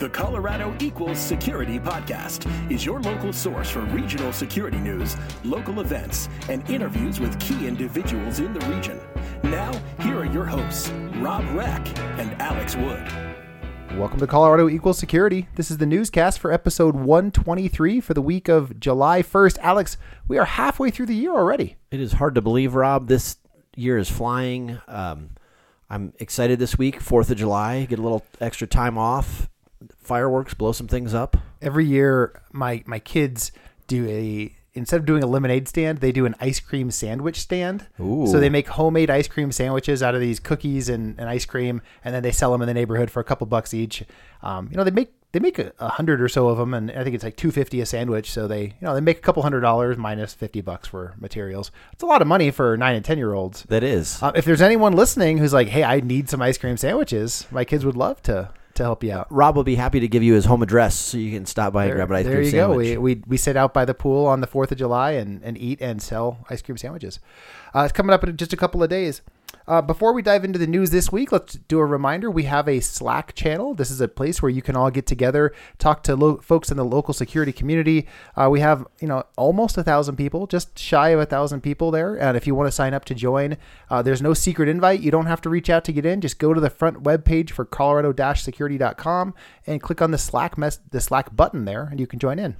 The Colorado Equals Security Podcast is your local source for regional security news, local events, and interviews with key individuals in the region. Now, here are your hosts, Robb Reck and Alex Wood. Welcome to Colorado Equal Security. This is the newscast for episode 123 for the week of July 1st. Alex, we are halfway through the year already. It is hard to believe, Rob. This year is flying. Um, I'm excited this week, 4th of July, get a little extra time off, fireworks, blow some things up. Every year, my, my kids do a, instead of doing a lemonade stand, they do an ice cream sandwich stand. Ooh. So they make homemade ice cream sandwiches out of these cookies and, and ice cream, and then they sell them in the neighborhood for a couple bucks each. Um, you know, they make they make a, a hundred or so of them, and I think it's like two fifty a sandwich. So they, you know, they make a couple hundred dollars minus fifty bucks for materials. It's a lot of money for nine and ten year olds. That is. Uh, if there's anyone listening who's like, "Hey, I need some ice cream sandwiches," my kids would love to to help you out. Rob will be happy to give you his home address so you can stop by and grab an ice cream sandwich. there you go. We, we we sit out by the pool on the Fourth of July and, and eat and sell ice cream sandwiches. Uh, it's coming up in just a couple of days. Uh, before we dive into the news this week, let's do a reminder. We have a Slack channel. This is a place where you can all get together, talk to lo- folks in the local security community. Uh, we have, you know, almost a thousand people, just shy of a thousand people there. And if you want to sign up to join, uh, there's no secret invite. You don't have to reach out to get in. Just go to the front webpage for colorado-security.com and click on the Slack mess- the Slack button there, and you can join in.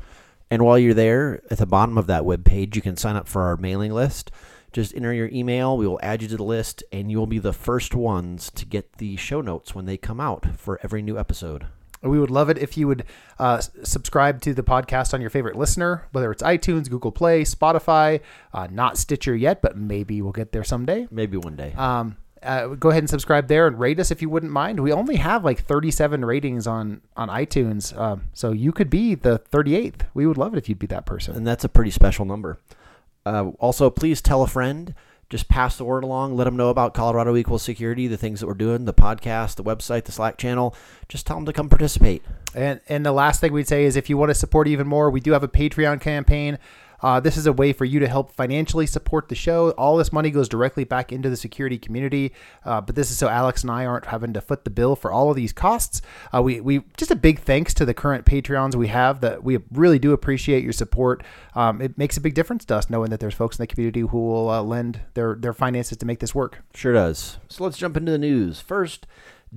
And while you're there, at the bottom of that webpage, you can sign up for our mailing list. Just enter your email, we will add you to the list, and you will be the first ones to get the show notes when they come out for every new episode. We would love it if you would uh, subscribe to the podcast on your favorite listener, whether it's iTunes, Google Play, Spotify, uh, not Stitcher yet, but maybe we'll get there someday. Maybe one day. Um, uh, go ahead and subscribe there and rate us if you wouldn't mind. We only have like 37 ratings on on iTunes, um, so you could be the 38th. We would love it if you'd be that person. and that's a pretty special number. Uh, also, please tell a friend. Just pass the word along. Let them know about Colorado Equal Security, the things that we're doing, the podcast, the website, the Slack channel. Just tell them to come participate. And and the last thing we'd say is if you want to support even more, we do have a Patreon campaign. Uh, this is a way for you to help financially support the show. All this money goes directly back into the security community, uh, but this is so Alex and I aren't having to foot the bill for all of these costs. Uh, we we just a big thanks to the current Patreons we have. That we really do appreciate your support. Um, it makes a big difference to us knowing that there's folks in the community who will uh, lend their their finances to make this work. Sure does. So let's jump into the news. First,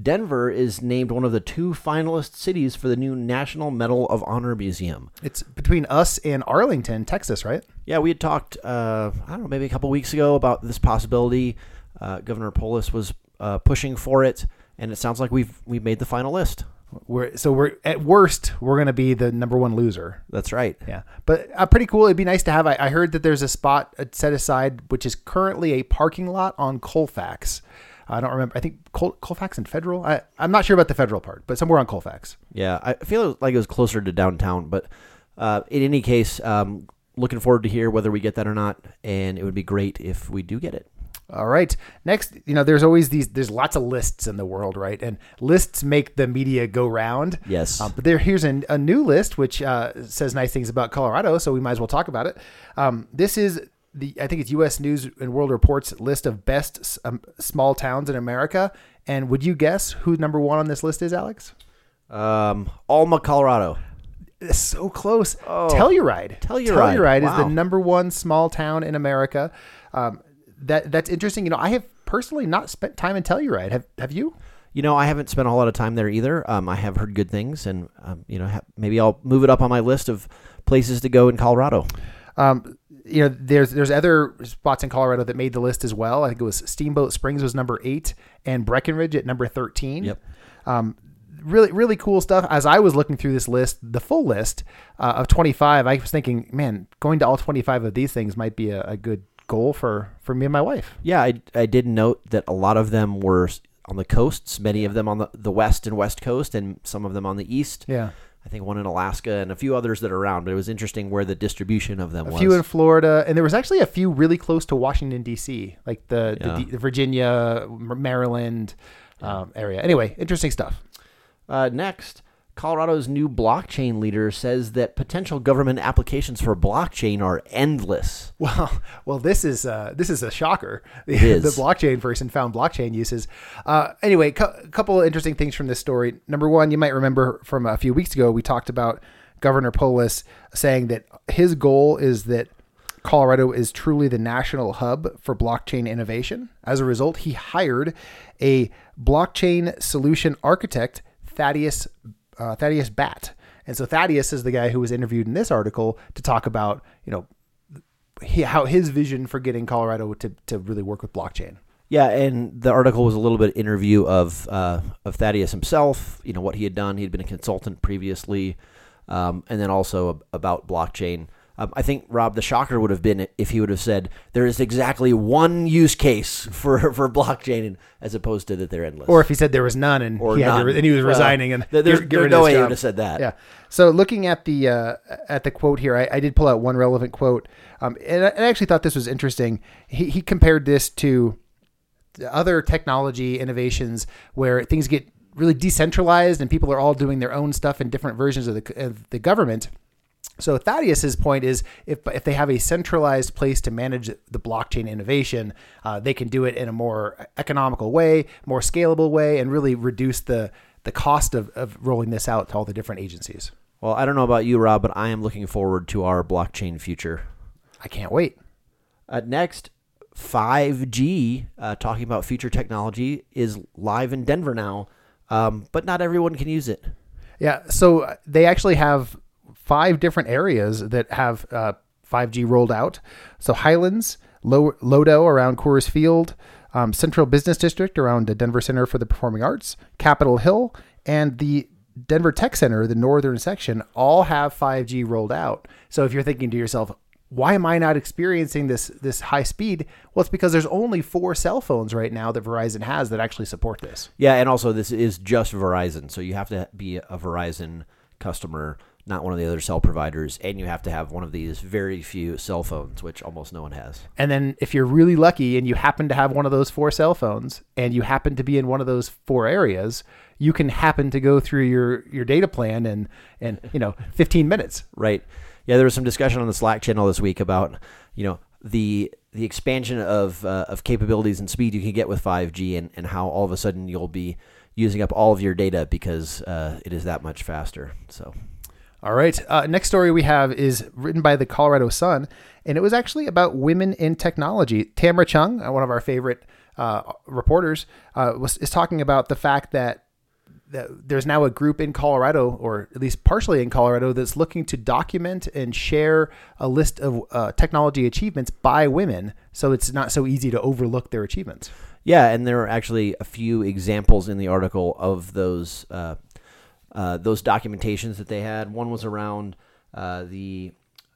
Denver is named one of the two finalist cities for the new National Medal of Honor Museum. It's between us and Arlington, Texas, right? Yeah, we had talked, uh, I don't know, maybe a couple weeks ago about this possibility. Uh, Governor Polis was uh, pushing for it, and it sounds like we've we've made the final list. We're so we're at worst we're gonna be the number one loser. That's right. Yeah, but uh, pretty cool. It'd be nice to have. I, I heard that there's a spot uh, set aside, which is currently a parking lot on Colfax. I don't remember. I think Col- Colfax and Federal. I, I'm not sure about the Federal part, but somewhere on Colfax. Yeah, I feel like it was closer to downtown, but uh, in any case, um, looking forward to hear whether we get that or not, and it would be great if we do get it. All right. Next, you know, there's always these. There's lots of lists in the world, right? And lists make the media go round. Yes. Um, but there, here's a, a new list which uh, says nice things about Colorado, so we might as well talk about it. Um, this is the I think it's U.S. News and World Report's list of best um, small towns in America. And would you guess who number one on this list is, Alex? Um, Alma, Colorado. So close. Oh. Telluride. Telluride. Telluride is the number one small town in America. Um, that that's interesting. You know, I have personally not spent time in Telluride. Have Have you? You know, I haven't spent a whole lot of time there either. Um, I have heard good things, and um, you know, ha- maybe I'll move it up on my list of places to go in Colorado. Um, you know, there's there's other spots in Colorado that made the list as well. I think it was Steamboat Springs was number eight, and Breckenridge at number thirteen. Yep. Um, really really cool stuff. As I was looking through this list, the full list uh, of 25, I was thinking, man, going to all 25 of these things might be a, a good goal for for me and my wife. Yeah, I, I did note that a lot of them were on the coasts, many of them on the, the west and west coast, and some of them on the east. Yeah. I think one in Alaska and a few others that are around, but it was interesting where the distribution of them was. A was. few in Florida, and there was actually a few really close to Washington D.C., like the, Yeah. the, the Virginia, Maryland um, area. Anyway, interesting stuff. Uh, next, Colorado's new blockchain leader says that potential government applications for blockchain are endless. Well, well, this is uh, this is a shocker. The, is. the blockchain person found blockchain uses. Uh, anyway, a cu- couple of interesting things from this story. Number one, you might remember from a few weeks ago, we talked about Governor Polis saying that his goal is that Colorado is truly the national hub for blockchain innovation. As a result, he hired a blockchain solution architect, Thaddeus uh, Thaddeus Batt. And so Thaddeus is the guy who was interviewed in this article to talk about, you know, he, how his vision for getting Colorado to, to really work with blockchain. Yeah, and the article was a little bit interview of uh, of Thaddeus himself. You know what he had done. He had been a consultant previously, um, and then also about blockchain. Um, I think Rob the shocker would have been if he would have said there is exactly one use case for for blockchain, as opposed to that they're endless. Or if he said there was none and Or he none. re- and he was Well, resigning and there- there's- get- get there's no way he would have said that. Yeah. So looking at the uh, at the quote here, I, I did pull out one relevant quote, um, and I, I actually thought this was interesting. He, he compared this to other technology innovations where things get really decentralized and people are all doing their own stuff in different versions of the, of the government. So Thaddeus's point is, if if they have a centralized place to manage the blockchain innovation, uh, they can do it in a more economical way, more scalable way, and really reduce the the cost of, of rolling this out to all the different agencies. well, I don't know about you, Rob, but I am looking forward to our blockchain future. I can't wait. Uh, next, 5G, uh, talking about future technology, is live in Denver now, um, but not everyone can use it. Yeah, so they actually have five different areas that have uh, 5G rolled out. So Highlands, Lo- Lodo around Coors Field, um, Central Business District around the Denver Center for the Performing Arts, Capitol Hill, and the Denver Tech Center, the northern section, all have 5G rolled out. So if you're thinking to yourself, why am I not experiencing this this high speed? Well, it's because there's only four cell phones right now that Verizon has that actually support this. Yeah, and also this is just Verizon, so you have to be a Verizon customer, not one of the other cell providers, and you have to have one of these very few cell phones, which almost no one has. And then if you're really lucky and you happen to have one of those four cell phones and you happen to be in one of those four areas, you can happen to go through your, your data plan in, in, you know, 15 minutes. Right. Yeah, there was some discussion on the Slack channel this week about, you know, the the expansion of uh, of capabilities and speed you can get with 5G and, and how all of a sudden you'll be using up all of your data because uh, it is that much faster. So All right. Uh, next story we have is written by the Colorado Sun, and it was actually about women in technology. Tamara Chuang, uh, one of our favorite uh, reporters, uh, was is talking about the fact that that there's now a group in Colorado, or at least partially in Colorado, that's looking to document and share a list of uh, technology achievements by women, so it's not so easy to overlook their achievements. Yeah, and there are actually a few examples in the article of those uh, uh, those documentations that they had. One was around uh, the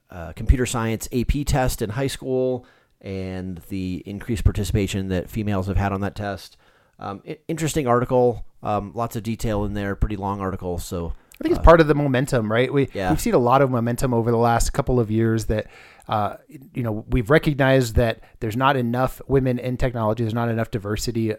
uh, computer science AP test in high school and the increased participation that females have had on that test. Um, i- interesting article, um, lots of detail in there. Pretty long article, so I think it's part of the momentum, right? We Yeah. we've seen a lot of momentum over the last couple of years that uh, you know we've recognized that there's not enough women in technology. There's not enough diversity uh,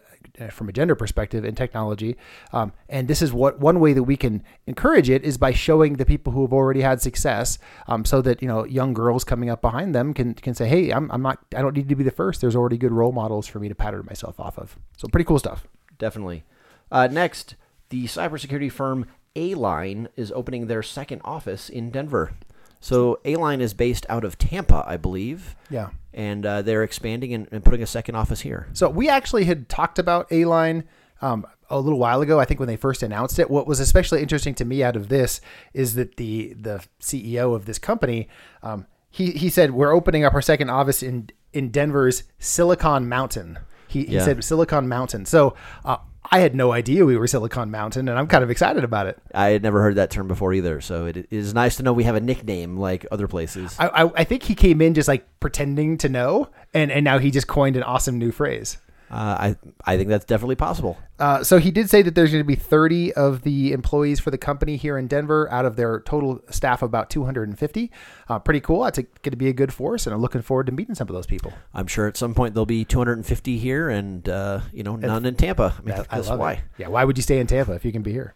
from a gender perspective in technology, um, and this is what one way that we can encourage it is by showing the people who have already had success, um, so that you know young girls coming up behind them can can say, hey, I'm, I'm not, I don't need to be the first. There's already good role models for me to pattern myself off of. So pretty cool stuff. definitely. Uh, next, the cybersecurity firm A-LIGN is opening their second office in Denver. So A-LIGN is based out of Tampa, I believe. Yeah. and uh, they're expanding and, and putting a second office here. So we actually had talked about A-LIGN um, a little while ago. I think when they first announced it. What was especially interesting to me out of this is that the the CEO of this company, um, he he said we're opening up our second office in in Denver's Silicon Mountain. He, he Yeah. said Silicon Mountain. So uh, I had no idea we were Silicon Mountain, and I'm kind of excited about it. I had never heard that term before either, so it, it is nice to know we have a nickname like other places. I, I, I think he came in just like pretending to know, and, and now he just coined an awesome new phrase. Uh, I I think that's definitely possible. Uh, so he did say that there's going to be 30 of the employees for the company here in Denver out of their total staff of about 250. Uh, pretty cool. That's going to be a good force, and I'm looking forward to meeting some of those people. I'm sure at some point there'll be 250 here, and uh, you know none in Tampa. I mean, I that's love why. it. Yeah, why would you stay in Tampa if you can be here,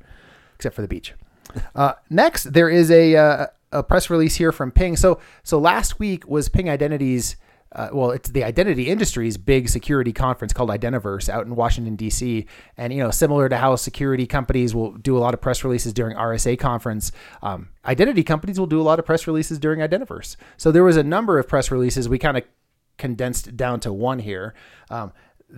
except for the beach? Uh, next, there is a uh, a press release here from Ping. So so last week was Ping Identity's. Uh, well, it's the identity industry's big security conference called Identiverse out in Washington D.C. And you know, similar to how security companies will do a lot of press releases during RSA conference, um, identity companies will do a lot of press releases during Identiverse. So there was a number of press releases. We kind of condensed down to one here. Um,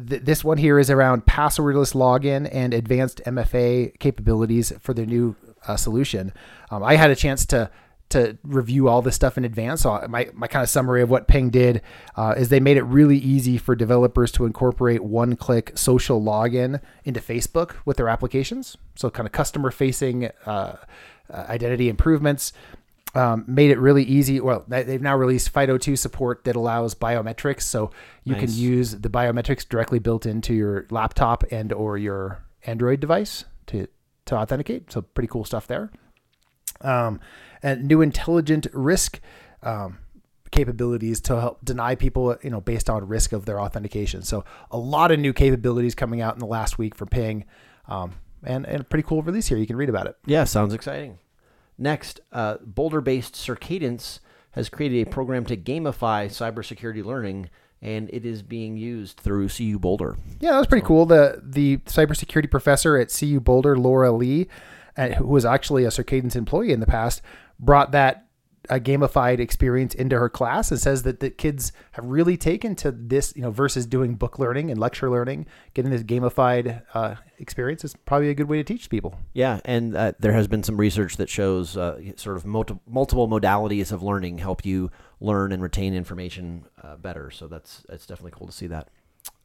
th- this one here is around passwordless login and advanced MFA capabilities for the new uh, solution. Um, I had a chance to to review all this stuff in advance. So my, my kind of summary of what Ping did uh, is they made it really easy for developers to incorporate one-click social login into Facebook with their applications. So kind of customer-facing uh, identity improvements. Um, made it really easy. Well, they've now released FIDO2 support that allows biometrics, so you Nice. can use the biometrics directly built into your laptop and or your Android device to to authenticate. So pretty cool stuff there. Um, and new intelligent risk um, capabilities to help deny people, you know, based on risk of their authentication. So a lot of new capabilities coming out in the last week for Ping, um, and and a pretty cool release here. You can read about it. Yeah, sounds exciting. Next, uh, Boulder-based Circadence has created a program to gamify cybersecurity learning, and it is being used through CU Boulder. Yeah, that was pretty cool. The the cybersecurity professor at CU Boulder, Laura Lee, uh, who was actually a Circadence employee in the past, brought that a gamified experience into her class and says that the kids have really taken to this, you know, versus doing book learning and lecture learning, getting this gamified uh, experience is probably a good way to teach people. Yeah, and uh, there has been some research that shows uh, sort of multi- multiple modalities of learning help you learn and retain information uh, better. So that's it's definitely cool to see that.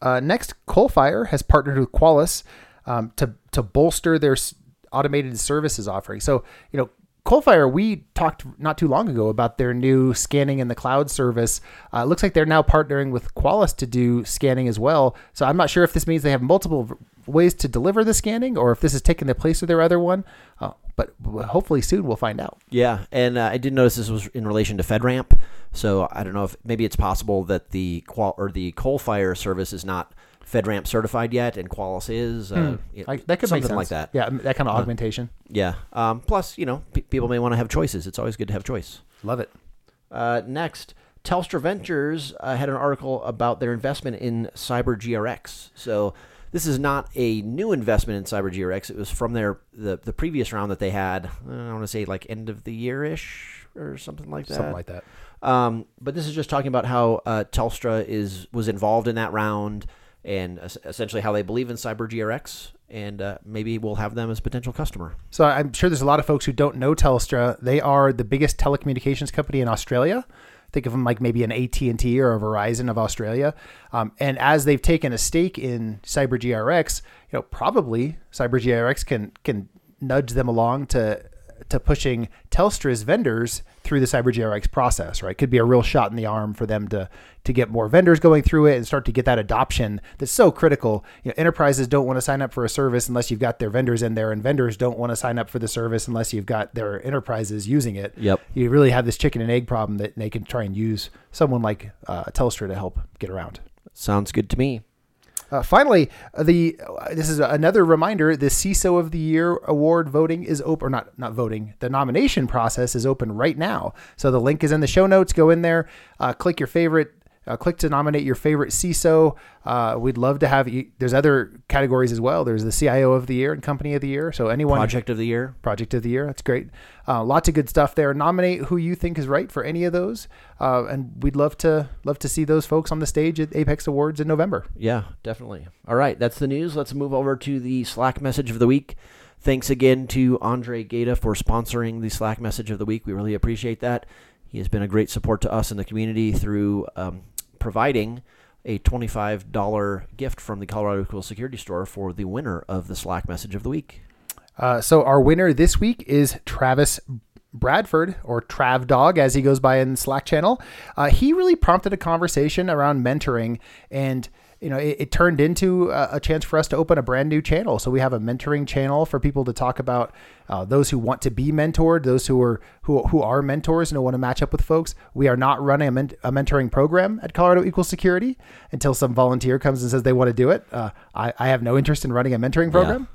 Uh, next, Coalfire has partnered with Qualys um, to to bolster their automated services offering. So, you know, Coalfire, we talked not too long ago about their new scanning in the cloud service. Uh, it looks like they're now partnering with Qualys to do scanning as well. So I'm not sure if this means they have multiple ways to deliver the scanning or if this is taking the place of their other one. Uh, but hopefully soon we'll find out. Yeah, and uh, I did notice this was in relation to FedRAMP. So I don't know if maybe it's possible that the qual or the Coalfire service is not FedRAMP certified yet, and Qualys is. Uh, know, Like, that could something like that. Yeah, that kind of augmentation. Yeah. Um, plus, you know, pe people may want to have choices. It's always good to have choice. Love it. Uh, next, Telstra Ventures uh, had an article about their investment in CyberGRX. So this is not a new investment in CyberGRX. It was from their the, the previous round that they had. uh, I want to say like end of the year ish or something like that. Something like that. Um, but this is just talking about how uh, Telstra is was involved in that round and essentially how they believe in Cyber GRX. And uh, maybe we'll have them as potential customer. So I'm sure there's a lot of folks who don't know Telstra. They are the biggest telecommunications company in Australia. Think of them like maybe an AT and T or a Verizon of Australia. Um, and as they've taken a stake in Cyber GRX, you know probably Cyber GRX can can nudge them along to to pushing Telstra's vendors through the Cyber GRX process. Right, could be a real shot in the arm for them to to get more vendors going through it and start to get that adoption that's so critical. You know, enterprises don't want to sign up for a service unless you've got their vendors in there, and vendors don't want to sign up for the service unless you've got their enterprises using it. Yep. You really have this chicken and egg problem that they can try and use someone like uh, Telstra to help get around. Sounds good to me. Uh, finally, uh, the uh, this is another reminder: the CISO of the Year award voting is open, or not not voting. The nomination process is open right now. So the link is in the show notes. Go in there, uh, click your favorite. Uh, click to nominate your favorite CISO. Uh, we'd love to have you. There's other categories as well. There's the CIO of the year and company of the year. So anyone Project of the year. project of the year. That's great. Uh, lots of good stuff there. Nominate who you think is right for any of those, uh, and we'd love to love to see those folks on the stage at Apex Awards in November. Yeah, definitely. All right, that's the news. Let's move over to the Slack message of the week. Thanks again to Andre Gata for sponsoring the Slack message of the week. We really appreciate that. He has been a great support to us in the community through um, providing a $25 gift from the Colorado Equal Security Store for the winner of the Slack message of the week. Uh, so our winner this week is Travis Bradford, or Trav Dog, as he goes by in Slack channel. Uh, he really prompted a conversation around mentoring, and you know, it, it turned into a, a chance for us to open a brand new channel. So we have a mentoring channel for people to talk about uh, those who want to be mentored, those who are who, who are mentors and want to match up with folks. We are not running a, ment- a mentoring program at Colorado Equal Security until some volunteer comes and says they want to do it. Uh, I, I have no interest in running a mentoring program.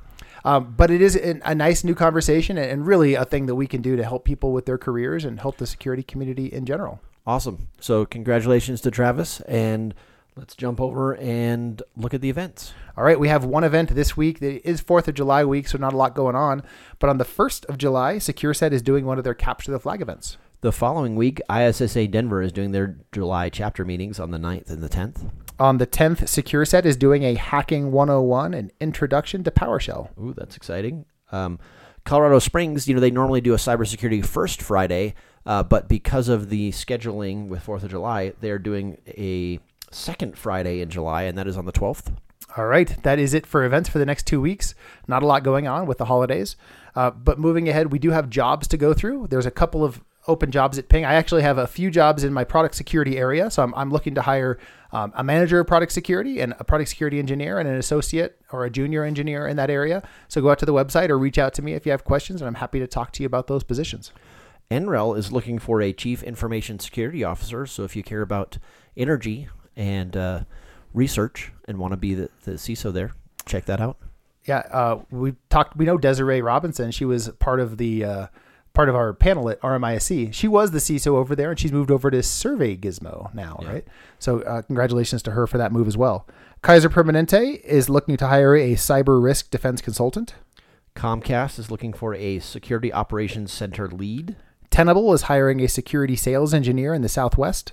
Um, but it is a, a nice new conversation and, and really a thing that we can do to help people with their careers and help the security community in general. Awesome. So congratulations to Travis, and let's jump over and look at the events. All right, we have one event this week. It is Fourth of July week, so not a lot going on. But on the first of July, SecureSet is doing one of their capture the flag events. The following week, ISSA Denver is doing their July chapter meetings on the 9th and the 10th. On the 10th, SecureSet is doing a Hacking 101, an introduction to PowerShell. Ooh, that's exciting. Um, Colorado Springs, you know, they normally do a cybersecurity first Friday, uh, but because of the scheduling with 4th of July, they're doing a second Friday in July, and that is on the 12th. All right, that is it for events for the next two weeks. Not a lot going on with the holidays. Uh, but moving ahead, we do have jobs to go through. There's a couple of open jobs at Ping. I actually have a few jobs in my product security area. So I'm, I'm looking to hire um, a manager of product security and a product security engineer and an associate or a junior engineer in that area. So go out to the website or reach out to me if you have questions, and I'm happy to talk to you about those positions. NREL is looking for a chief information security officer. So if you care about energy and uh, research and want to be the, the CISO there, check that out. Yeah, uh, we talked. We know Desiree Robinson. She was part of the uh, part of our panel at RMISC. She was the CISO over there, and she's moved over to Survey Gizmo now, yeah. right? So uh, congratulations to her for that move as well. Kaiser Permanente is looking to hire a cyber risk defense consultant. Comcast is looking for a security operations center lead. Tenable is hiring a security sales engineer in the Southwest.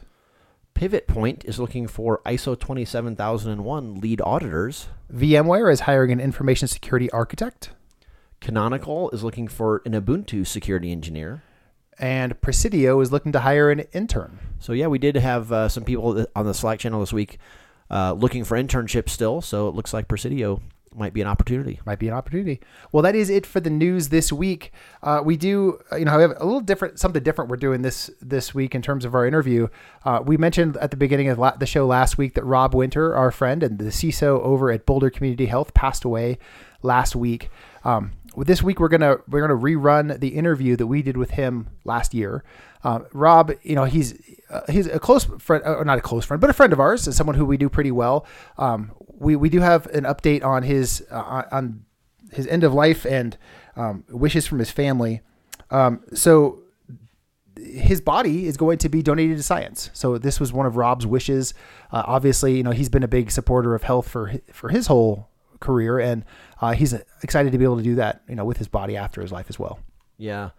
Pivot Point is looking for ISO 27001 lead auditors. VMware is hiring an information security architect. Canonical is looking for an Ubuntu security engineer. And Presidio is looking to hire an intern. So, yeah, we did have uh, some people on the Slack channel this week uh, looking for internships still. So, it looks like Presidio might be an opportunity. Might be an opportunity. Well, that is it for the news this week. Uh, we do, uh, you know, have a little different, something different we're doing this this week in terms of our interview. Uh, we mentioned at the beginning of la- the show last week that Rob Winter, our friend and the CISO over at Boulder Community Health, passed away last week. Um, this week we're gonna we're gonna rerun the interview that we did with him last year. Um, Rob, you know, he's uh, he's a close friend, uh, not a close friend, but a friend of ours, and someone who we do pretty well. Um, we we do have an update on his uh, on his end of life and um, wishes from his family. Um, so his body is going to be donated to science. So this was one of Rob's wishes. Uh, obviously, you know he's been a big supporter of health for for his whole career, and uh, he's excited to be able to do that, you know, with his body after his life as well. Yeah,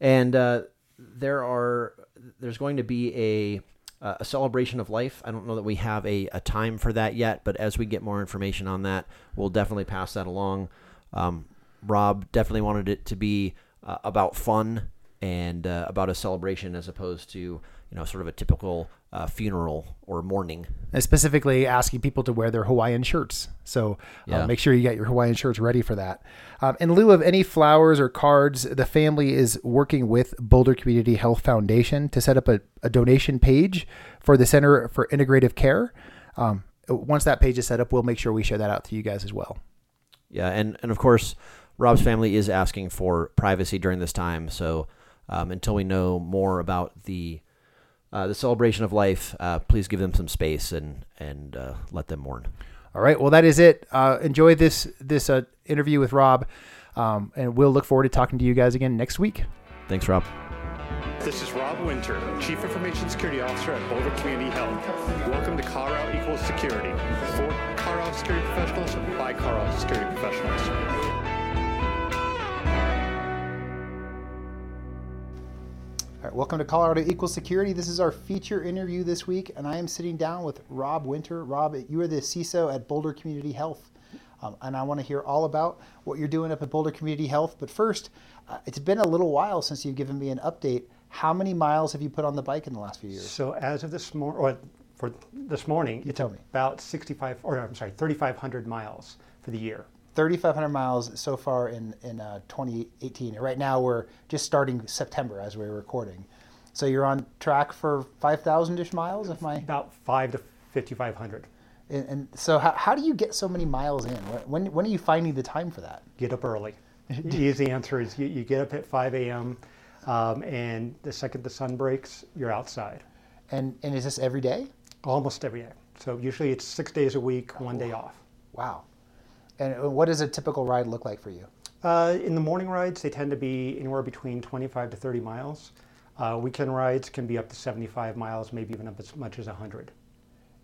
and uh, there are there's going to be a a celebration of life. I don't know that we have a, a time for that yet, but as we get more information on that, we'll definitely pass that along. Um, Rob definitely wanted it to be uh, about fun and uh, about a celebration as opposed to you know sort of a typical uh, funeral or mourning. And specifically asking people to wear their Hawaiian shirts. So uh, yeah. make sure you get your Hawaiian shirts ready for that. Um, in lieu of any flowers or cards, the family is working with Boulder Community Health Foundation to set up a, a donation page for the Center for Integrative Care. Um, once that page is set up, we'll make sure we share that out to you guys as well. Yeah, and, and of course, Rob's family is asking for privacy during this time. So um, until we know more about the uh, the celebration of life, uh, please give them some space and and uh, let them mourn. All right. Well, that is it. Uh, enjoy this this uh, interview with Rob, um, and we'll look forward to talking to you guys again next week. Thanks, Rob. This is Rob Winter, Chief Information Security Officer at Boulder Community Health. Welcome to Colorado Equals Security for Colorado security professionals by Colorado security professionals. All right, welcome to Colorado Equal Security. This is our feature interview this week, and I am sitting down with Rob Winter. Rob, you are the CISO at Boulder Community Health, um, and I want to hear all about what you're doing up at Boulder Community Health. But first, uh, it's been a little while since you've given me an update. How many miles have you put on the bike in the last few years? So as of this morning, or for this morning, you tell me about 65, or I'm sorry, 3,500 miles for the year. 3,500 miles so far in, in uh, 2018. right now we're just starting September as we're recording. So you're on track for 5,000-ish miles, if my... About 5 to 5,500. And, and, so how, how do you get so many miles in? When, when are you finding the time for that? Get up early. the easy answer is you, you, get up at 5 a.m. Um, and the second the sun breaks, you're outside. And, and is this every day? Almost every day. So usually it's six days a week, one day off. Wow. And what does a typical ride look like for you? Uh, in the morning rides, they tend to be anywhere between 25 to 30 miles. Uh, weekend rides can be up to 75 miles, maybe even up as much as 100.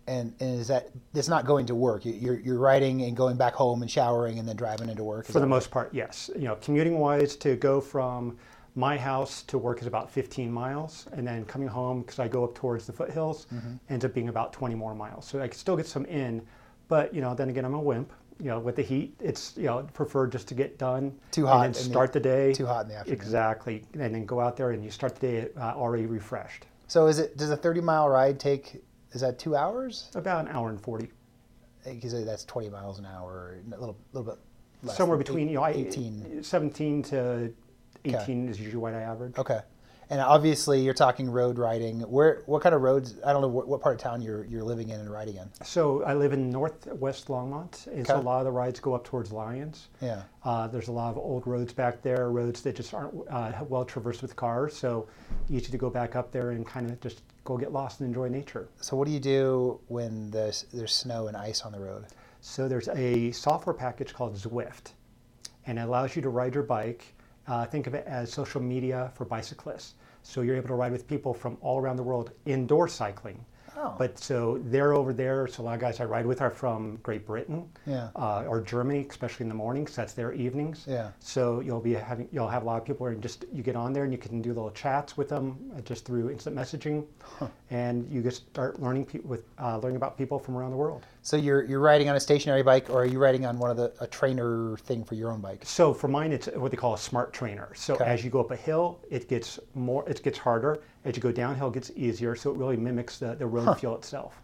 And, and is that it's not going to work? You- You're you're riding and going back home and showering and then driving into work. Is For the most part, yes. You know, commuting wise, to go from my house to work is about 15 miles, and then coming home because I go up towards the foothills Mm-hmm. ends up being about 20 more miles. So I can still get some in, but you know, then again, I'm a wimp. You know, with the heat, it's you know preferred just to get done Too hot and then the- start the day. too hot in the afternoon. Exactly, and then go out there and you start the day uh, already refreshed. So is it does a 30 mile ride take? Is that two hours? About an hour and 40. Because that's 20 miles an hour, a little little bit. Less Somewhere between eight- you know I- 18. 17 to 18 is usually what I average. Okay. And obviously, you're talking road riding. Where, what kind of roads? I don't know what, what part of town you're you're living in and riding in. So I live in northwest Longmont, and so Okay. a lot of the rides go up towards Lyons. Yeah. Uh, there's a lot of old roads back there, roads that just aren't uh, well traversed with cars, so easy to go back up there and kind of just go get lost and enjoy nature. So what do you do when there's there's snow and ice on the road? So there's a software package called Zwift, and it allows you to ride your bike. Uh, think of it as social media for bicyclists. So you're able to ride with people from all around the world indoor cycling. Oh. But so they're over there. So a lot of guys I ride with are from Great Britain, Yeah. uh, or Germany, especially in the mornings. That's their evenings. Yeah. So you'll be having you'll have a lot of people where you just you get on there and you can do little chats with them uh, just through instant messaging, and you just start learning pe- with uh, learning about people from around the world. So you're you're riding on a stationary bike, or are you riding on one of the a trainer thing for your own bike? So for mine, it's what they call a smart trainer. So Okay. as you go up a hill, it gets more, it gets harder. As you go downhill, it gets easier. So it really mimics the, the road feel itself.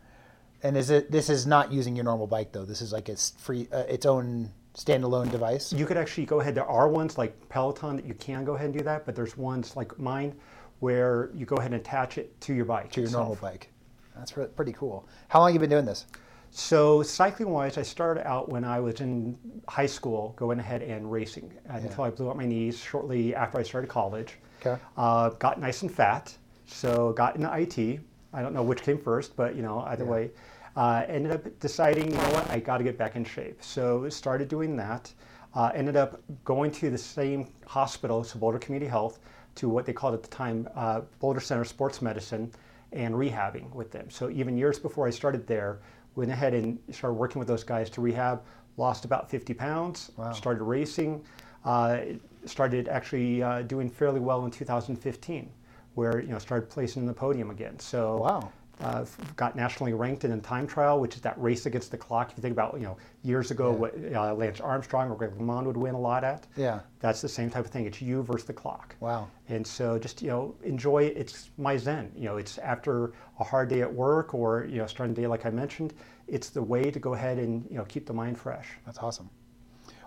And is it this is not using your normal bike though? This is like its free uh, its own standalone device. You could actually go ahead. There are ones like Peloton that you can go ahead and do that, but there's ones like mine where you go ahead and attach it to your bike. to your itself. normal bike. That's re- pretty cool. How long have you been doing this? So cycling wise, I started out when I was in high school, going ahead and racing uh, until I blew out my knees shortly after I started college. Okay. Uh, got nice and fat, so got into IT. I don't know which came first, but you know either way. Uh, ended up deciding, you know what, I got to get back in shape. So started doing that. Uh, ended up going to the same hospital, so Boulder Community Health, to what they called at the time uh, Boulder Center Sports Medicine, and rehabbing with them. So even years before I started there, went ahead and started working with those guys to rehab. Lost about 50 pounds. Wow. Started racing. Uh, started actually uh, doing fairly well in 2015, where you know started placing in the podium again. So Wow. Uh, got nationally ranked in a time trial, which is that race against the clock. If you think about you know years ago, what uh, Lance Armstrong or Greg LeMond would win a lot at. Yeah. That's the same type of thing. It's you versus the clock. Wow. And so just, you know, enjoy it. It's my zen. You know, it's after a hard day at work or, you know, starting the day like I mentioned, it's the way to go ahead and, you know, keep the mind fresh. That's awesome.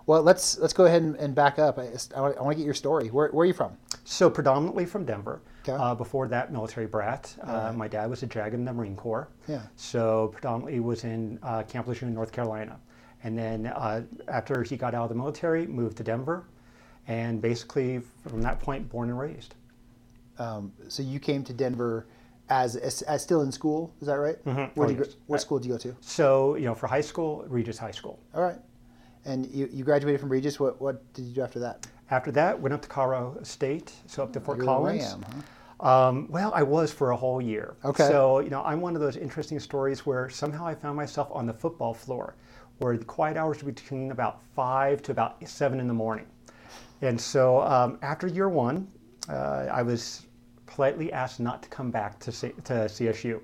Well, let's let's go ahead and, and back up. I, I want to get your story. Where, where are you from? So predominantly from Denver. Okay. Uh, before that, military brat. Uh, My dad was a JAG in the Marine Corps. Yeah. So predominantly was in uh, Camp Lejeune, North Carolina. And then uh, after he got out of the military, moved to Denver. And basically from that point, born and raised. Um, so you came to Denver as, as, as still in school. Is that right? Mhm. Where Oh, did you yes. what school did you go to? So, you know, for high school, Regis High School. All right. And you, you graduated from Regis. What what did you do after that? After that, went up to Colorado State, so up to Fort You're Collins. Ram, huh? Um, well, I was for a whole year. Okay. So, you know, I'm one of those interesting stories where somehow I found myself on the football floor, where the quiet hours were between about five to about seven in the morning. And so, um, after year one, uh, I was politely asked not to come back to, C- to CSU.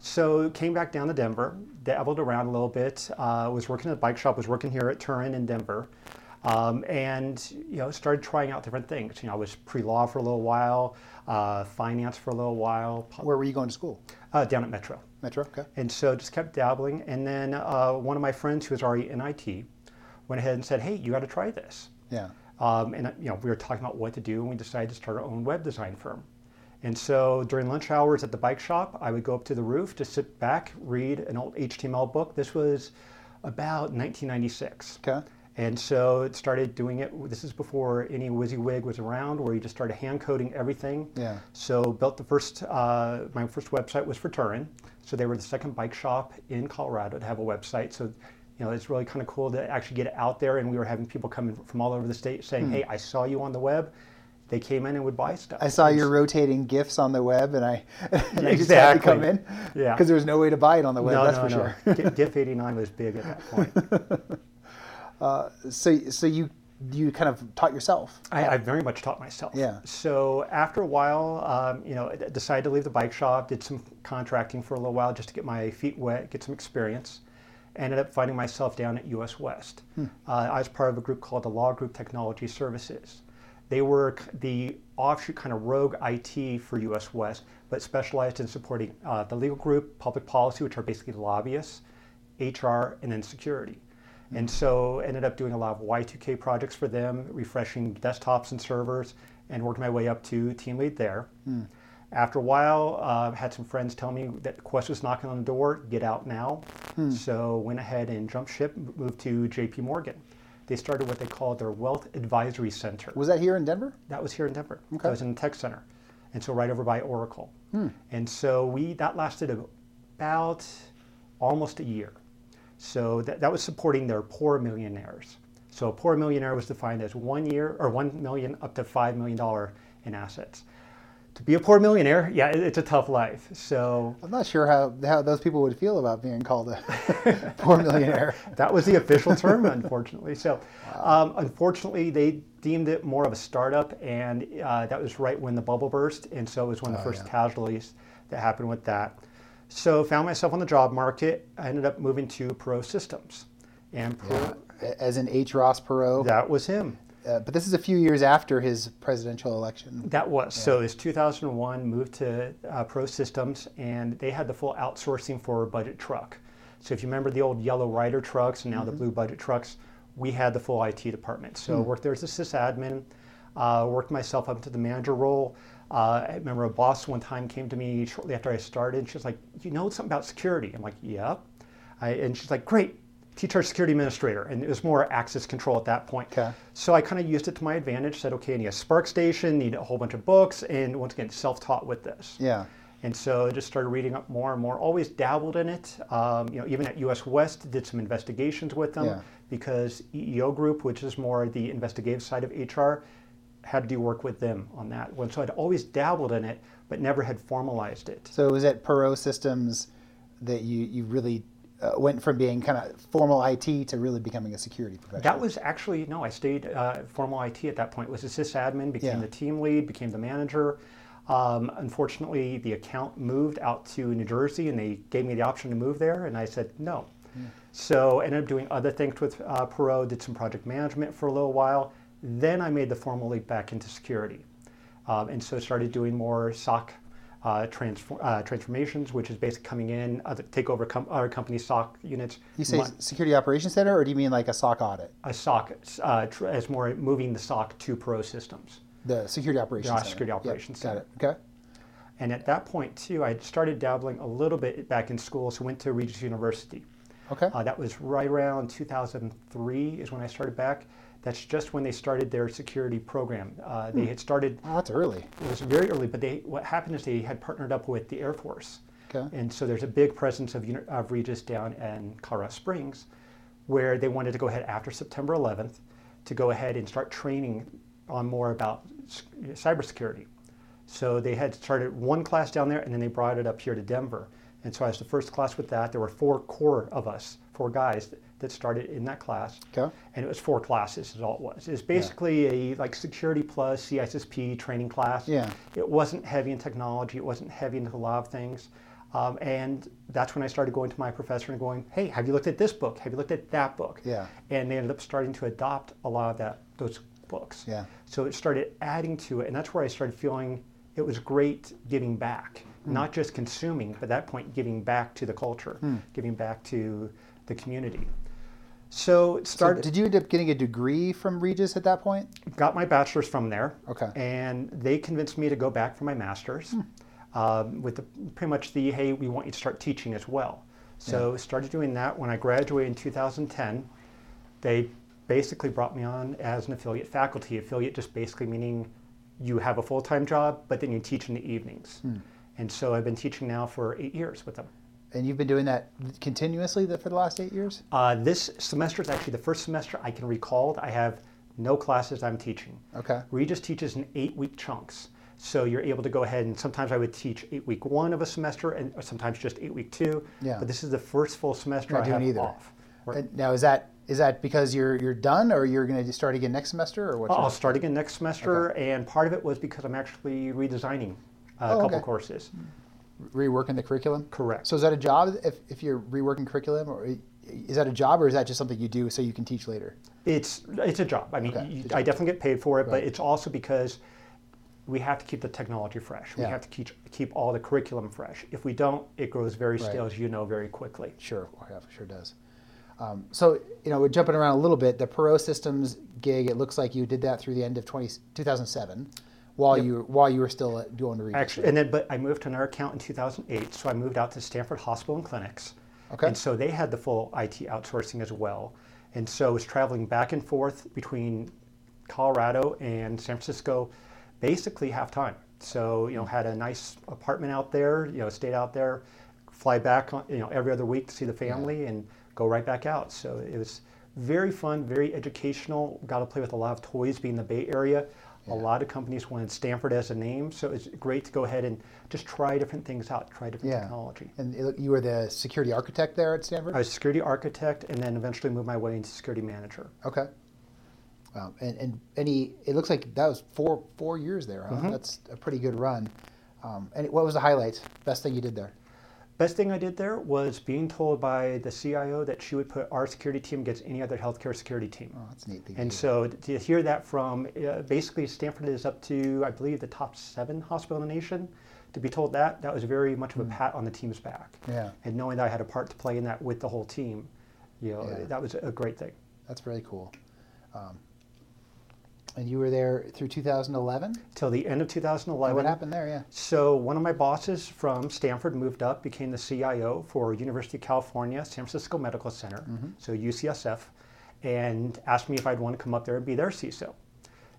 So came back down to Denver, dabbled around a little bit. Uh, was working at a bike shop. Was working here at Turin in Denver, um, and you know started trying out different things. You know, I was pre-law for a little while, uh, finance for a little while, Where were you going to school? uh, down at Metro. Metro. Okay. And so just kept dabbling. And then uh, one of my friends who was already in IT went ahead and said, "Hey, you got to try this." Yeah. Um, and you know, we were talking about what to do, and we decided to start our own web design firm. And so during lunch hours at the bike shop, I would go up to the roof to sit back, read an old HTML book. This was about 1996. Okay. And so it started doing it. This is before any WYSIWYG was around, where you just started hand coding everything. Yeah. So built the first. Uh, my first website was for Turin. So they were the second bike shop in Colorado to have a website. So you know, it's really kind of cool to actually get it out there. And we were having people coming from all over the state saying, "Hey, I saw you on the web." They came in and would buy stuff. I saw your rotating gifts on the web, and I, and I just had to Exactly. come in Yeah. because there was no way to buy it on the web. no, that's no, for no. sure. GIF 89 was big at that point. So, so you you kind of taught yourself. I, I very much taught myself. Yeah. So after a while, um, you know, I decided to leave the bike shop. Did some contracting for a little while just to get my feet wet, get some experience. Ended up finding myself down at U.S. West. Uh, I was part of a group called the Law Group Technology Services. They were the offshoot kind of rogue IT for U.S. West, but specialized in supporting uh, the legal group, public policy, which are basically lobbyists, HR, and then security. And so ended up doing a lot of Y2K projects for them, refreshing desktops and servers, and worked my way up to team lead there. Hmm. After a while, uh, had some friends tell me that Qwest was knocking on the door, get out now. Hmm. So went ahead and jumped ship, moved to JP Morgan. They started what they called their Wealth Advisory Center. Was that here in Denver? That was here in Denver. Okay. That was in the tech center, and so right over by Oracle. Hmm. And so we that lasted about almost a year. So that, that was supporting their poor millionaires. So a poor millionaire was defined as one year or one million up to five million dollar in assets. To be a poor millionaire, yeah, it- it's a tough life. So I'm not sure how, how those people would feel about being called a poor millionaire. that was the official term, unfortunately. So, um, unfortunately, they deemed it more of a startup, and uh, that was right when the bubble burst, and so it was one of the first casualties that happened with that. So, found myself on the job market. I ended up moving to Perot Systems, and Perot, As in H. Ross Perot. that was him. Uh, but this is a few years after his presidential election. That was so. It's 2001. Moved to uh, Perot Systems, and they had the full outsourcing for budget truck. So if you remember the old yellow Ryder trucks and now the blue budget trucks, we had the full IT department. So worked there as a sysadmin. Uh, worked myself up to the manager role. Uh, I remember a boss one time came to me shortly after I started. She was like, "You know something about security?" I'm like, "Yep." I, and she's like, "Great, teach our security administrator." And it was more access control at that point. Okay. So I kind of used it to my advantage. Said, okay, I need a SPARCstation, need a whole bunch of books, and once again, self-taught with this. Yeah. And so I just started reading up more and more. Always dabbled in it. Um, you know, even at U.S. West, did some investigations with them Yeah. because EEO Group, which is more the investigative side of HR, had to do work with them on that one. So I'd always dabbled in it, but never had formalized it. So it was at Perot Systems that you, you really uh, went from being kind of formal IT to really becoming a security professional. That was actually no. I stayed uh, formal IT at that point. Was a sysadmin, became Yeah. the team lead, became the manager. Um, unfortunately, the account moved out to New Jersey, and they gave me the option to move there, and I said no. So ended up doing other things with uh, Perot. Did some project management for a little while. Then I made the formal leap back into security, um, and so started doing more SOC. Uh, transfor- uh, transformations, which is basically coming in, other, take over com- other company SOC units. you say Mon- Security Operations Center, or do you mean like a SOC audit? a SOC uh, tr- as more moving the SOC to Perot Systems. The Security Operations Yeah, Center. Security Yep, Operations Got Center. it. Okay. And at that point too, I started dabbling a little bit back in school, so went to Regis University. Okay. Uh, that was right around 2003 is when I started back. That's just when they started their security program. Uh, they had started. oh, that's early. It was very early, but they what happened is they had partnered up with the Air Force. Okay. And so there's a big presence of, of Regis down in Colorado Springs, where they wanted to go ahead after September 11th to go ahead and start training on more about cybersecurity. So they had started one class down there, and then they brought it up here to Denver. And so I was the first class with that. There were four core of us, four guys that, started in that class. Okay. And it was four classes is all it was. It was basically a like security plus CISSP training class. Yeah. It wasn't heavy in technology. It wasn't heavy into a lot of things. Um, and that's when I started going to my professor and going, "Hey, have you looked at this book? Have you looked at that book?" Yeah. And they ended up starting to adopt a lot of that those books. Yeah. So it started adding to it, and that's where I started feeling it was great giving back, Hmm. not just consuming, but at that point giving back to the culture, giving back to the community. So it So started. did you end up getting a degree from Regis at that point? got my bachelor's from there. Okay. And they convinced me to go back for my master's um, with the, pretty much the, hey, we want you to start teaching as well. So started doing that. When I graduated in 2010, they basically brought me on as an affiliate faculty. Affiliate just basically meaning you have a full-time job, but then you teach in the evenings. And so I've been teaching now for eight years with them. And you've been doing that continuously for the last eight years? Uh, this semester is actually the first semester I can recall that I have no classes I'm teaching. Okay. Regis teaches in eight week chunks. So you're able to go ahead and sometimes I would teach eight week one of a semester and sometimes just eight week two. Yeah. But this is the first full semester Not I doing have either. off. And now is that is that because you're you're done, or you're going to start again next semester, or what? I'll your- start again next semester, and part of it was because I'm actually redesigning a Oh, couple okay. courses. Reworking the curriculum? Correct. So is that a job if, if you're reworking curriculum, or is that a job, or is that just something you do so you can teach later? It's it's a job. I mean, Okay, you, I definitely get paid for it, Right. but it's also because we have to keep the technology fresh. We Yeah. have to keep keep all the curriculum fresh. If we don't, it grows very Right. stale, as you know, very quickly. Sure, oh, yeah, sure does. Um, so you know, we're jumping around a little bit. The Perot Systems gig, it looks like you did that through the end of 20, 2007, while Yep. you while you were still uh, doing the Regis. Actually, and then but I moved to another account in 2008, so I moved out to Stanford Hospital and Clinics. Okay. And so they had the full IT outsourcing as well, and so I was traveling back and forth between Colorado and San Francisco, basically half time. So you know, had a nice apartment out there. You know, stayed out there, fly back on, you know every other week to see the family, and go right back out. So it was very fun, very educational. Got to play with a lot of toys, being in the Bay Area. A lot of companies wanted Stanford as a name, so it's great to go ahead and just try different things out, try different yeah. technology. And you were the security architect there at Stanford. I was security architect, and then eventually moved my way into security manager. Okay. Wow. And, and any, it looks like that was four four years there. Huh? Mm-hmm. That's a pretty good run. Um, and what was the highlight? Best thing you did there? Best thing I did there was being told by the CIO that she would put our security team against any other healthcare security team. Oh, that's neat And so to hear that from uh, basically Stanford is up to I believe the top seven hospital in the nation. To be told that that was very much of a pat on the team's back. Yeah. And knowing that I had a part to play in that with the whole team, you know, Yeah. that was a great thing. that's really cool. Um, and you were there through 2011. Till the end of 2011. What happened there? Yeah. So one of my bosses from Stanford moved up, became the CIO for University of California, San Francisco Medical Center, mm-hmm. so UCSF, and asked me if I'd want to come up there and be their CISO.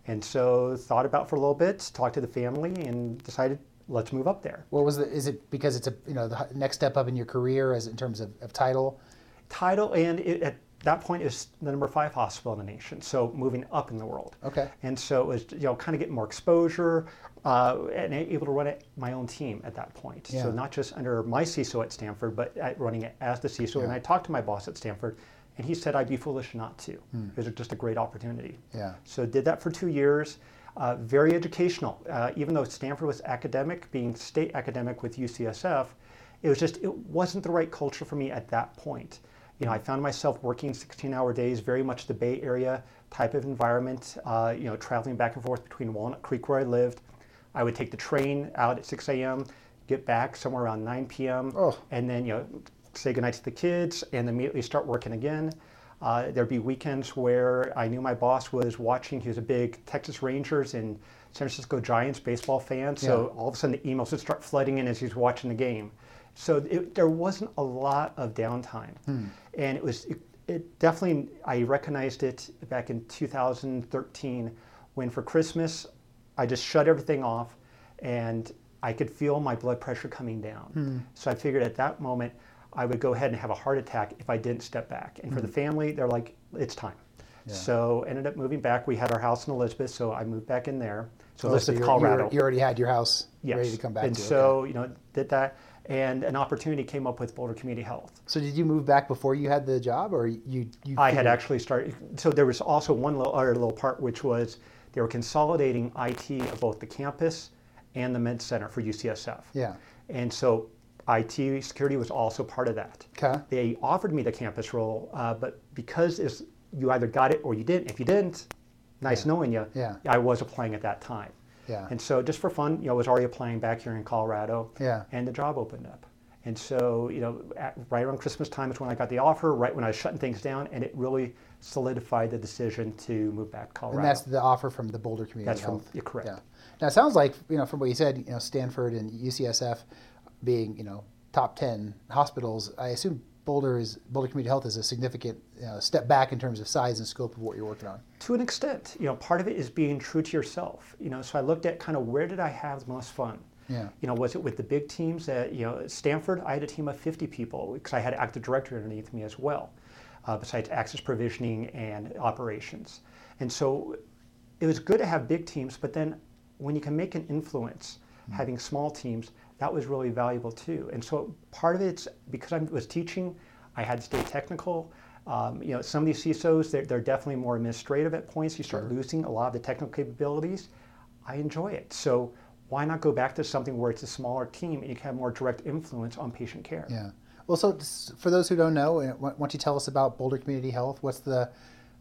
And so thought about it for a little bit, talked to the family, and decided let's move up there. What was the? Is it because it's a you know the next step up in your career as in terms of, of title? Title, and it, at that point, is the number five hospital in the nation, so moving up in the world. Okay. And so it was, you know, kind of getting more exposure uh, and able to run it my own team at that point. Yeah. So not just under my CISO at Stanford, but at running it as the CISO. And I talked to my boss at Stanford, and he said I'd be foolish not to. It was just a great opportunity. Yeah. So did that for two years. Uh, very educational. Uh, even though Stanford was academic, being state academic with UCSF, it was just it wasn't the right culture for me at that point. You know, I found myself working 16-hour days, very much the Bay Area type of environment. Uh, you know, traveling back and forth between Walnut Creek, where I lived. I would take the train out at 6 a.m., get back somewhere around 9 p.m., Oh. and then you know say goodnight to the kids, and immediately start working again. Uh, there'd be weekends where I knew my boss was watching. He was a big Texas Rangers and San Francisco Giants baseball fan. So Yeah. all of a sudden the emails would start flooding in as he's watching the game. So it, there wasn't a lot of downtime, hmm. and it was it, it definitely I recognized it back in 2013 when for Christmas I just shut everything off, and I could feel my blood pressure coming down. Hmm. So I figured at that moment I would go ahead and have a heart attack if I didn't step back. And for the hmm. family, they're like, it's time. So ended up moving back. We had our house in Elizabeth, so I moved back in there. So Oh, Elizabeth, you're- Colorado. you're- already had your house yes. ready to come back and to. okay. so you know did that, and an opportunity came up with Boulder Community Health. So did you move back before you had the job, or you? you I had actually started. So there was also one little, other little part, which was they were consolidating IT of both the campus and the med center for UCSF. Yeah. And so IT security was also part of that. Okay. They offered me the campus role, uh, but because it's, you either got it or you didn't. If you didn't, nice knowing you. Yeah. I was applying at that time. Yeah. And so just for fun, you know, I was already applying back here in Colorado. Yeah. And the job opened up. And so, you know, at, right around Christmas time is when I got the offer, right when I was shutting things down, and it really solidified the decision to move back to Colorado. And that's the offer from the Boulder Community That's from- Health. you're correct. Yeah. Now it sounds like you know from what you said, you know Stanford and UCSF being you know top ten hospitals. I assume Boulder is Boulder Community Health is a significant know, step back in terms of size and scope of what you're working on. to an extent, you know, part of it is being true to yourself. You know, so I looked at kind of where did I have the most fun, Yeah. You know, was it with the big teams? That, you know, Stanford, I had a team of 50 people because I had an active director underneath me as well, uh, besides access provisioning and operations. And so it was good to have big teams, but then when you can make an influence, having small teams, that was really valuable too. And so part of it's because I was teaching, I had to stay technical. Um, you know, some of these CISOs, they're, they're definitely more administrative at points. You start losing a lot of the technical capabilities. I enjoy it. So why not go back to something where it's a smaller team and you can have more direct influence on patient care? Yeah. Well, so for those who don't know, why why don't you tell us about Boulder Community Health? What's the,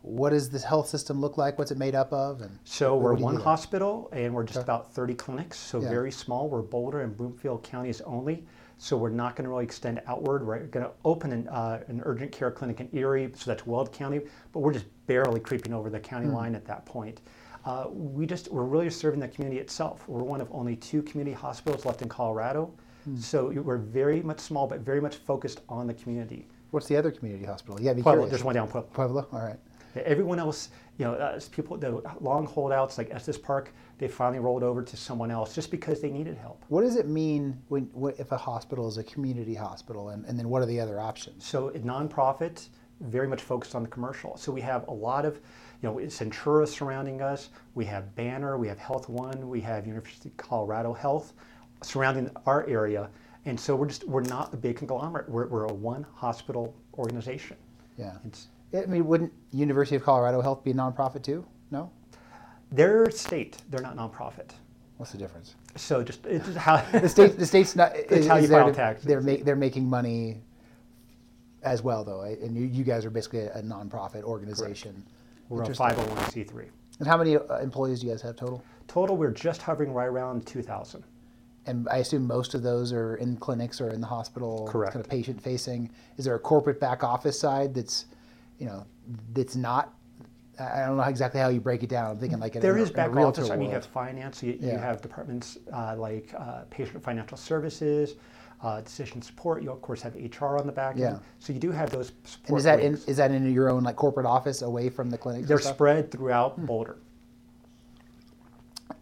what does this health system look like? What's it made up of? And So we're one hospital and we're just about 30 clinics, so Yeah. very small. We're Boulder and Broomfield counties only, so we're not going to really extend outward. We're going to open an, uh, an urgent care clinic in Erie, so that's Weld County, but we're just barely creeping over the county line at that point. Uh, we just we're really serving the community itself. We're one of only two community hospitals left in Colorado, so we're very much small, but very much focused on the community. What's the other community hospital? Yeah, Pueblo, curious. there's one down Pueblo. Pueblo. All right. Everyone else, you know, uh, people, the long holdouts like Estes Park, they finally rolled over to someone else just because they needed help. What does it mean when what, if a hospital is a community hospital, and, and then what are the other options? So, a nonprofit, very much focused on the commercial. So, we have a lot of, you know, Centura surrounding us. We have Banner, we have Health One, we have University of Colorado Health surrounding our area. And so, we're just, we're not a big conglomerate. We're, we're a one hospital organization. Yeah. It's, I mean, wouldn't University of Colorado Health be a nonprofit too? No. they're state, they're not nonprofit. What's the difference? So, just, it's how. The state, the state's not. is, how you file taxes. They're make, they're making money as well, though, and you, you guys are basically a, a nonprofit organization. We're a 501c3. And how many uh, employees do you guys have total? Total, we're just hovering right around 2,000. And I assume most of those are in clinics or in the hospital, Correct. kind of patient facing. Is there a corporate back office side that's, you know, that's not? I don't know exactly how you break it down. I'm thinking like There a, is back office. I mean, you have finance, you, you have departments uh, like uh, patient financial services, uh, decision support. You, of course, have HR on the back end. Yeah. So you do have those support And is that in, is that in your own like corporate office away from the clinics? They're spread throughout Boulder.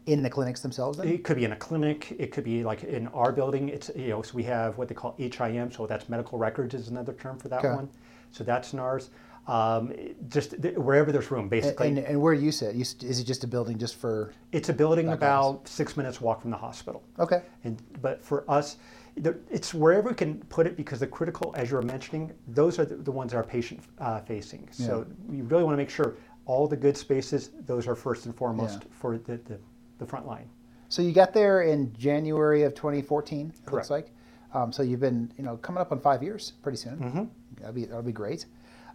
in the clinics themselves. Then? It could be in a clinic. It could be like in our building. It's you know, so we have what they call HIM. So that's medical records is another term for that Okay. one. So that's in ours. Um, just th- wherever there's room, basically. And, and where you sit, you, is it just a building just for? It's a building about six minutes walk from the hospital. Okay. And, but for us, it's wherever we can put it because the critical, as you were mentioning, those are the, the ones that are patient uh, facing. So we really want to make sure all the good spaces, those are first and foremost Yeah. for the, the, the front line. So you got there in January of 2014. It looks like. Um, so you've been, you know, coming up on five years pretty soon. Mm-hmm. That'll be that'll be great.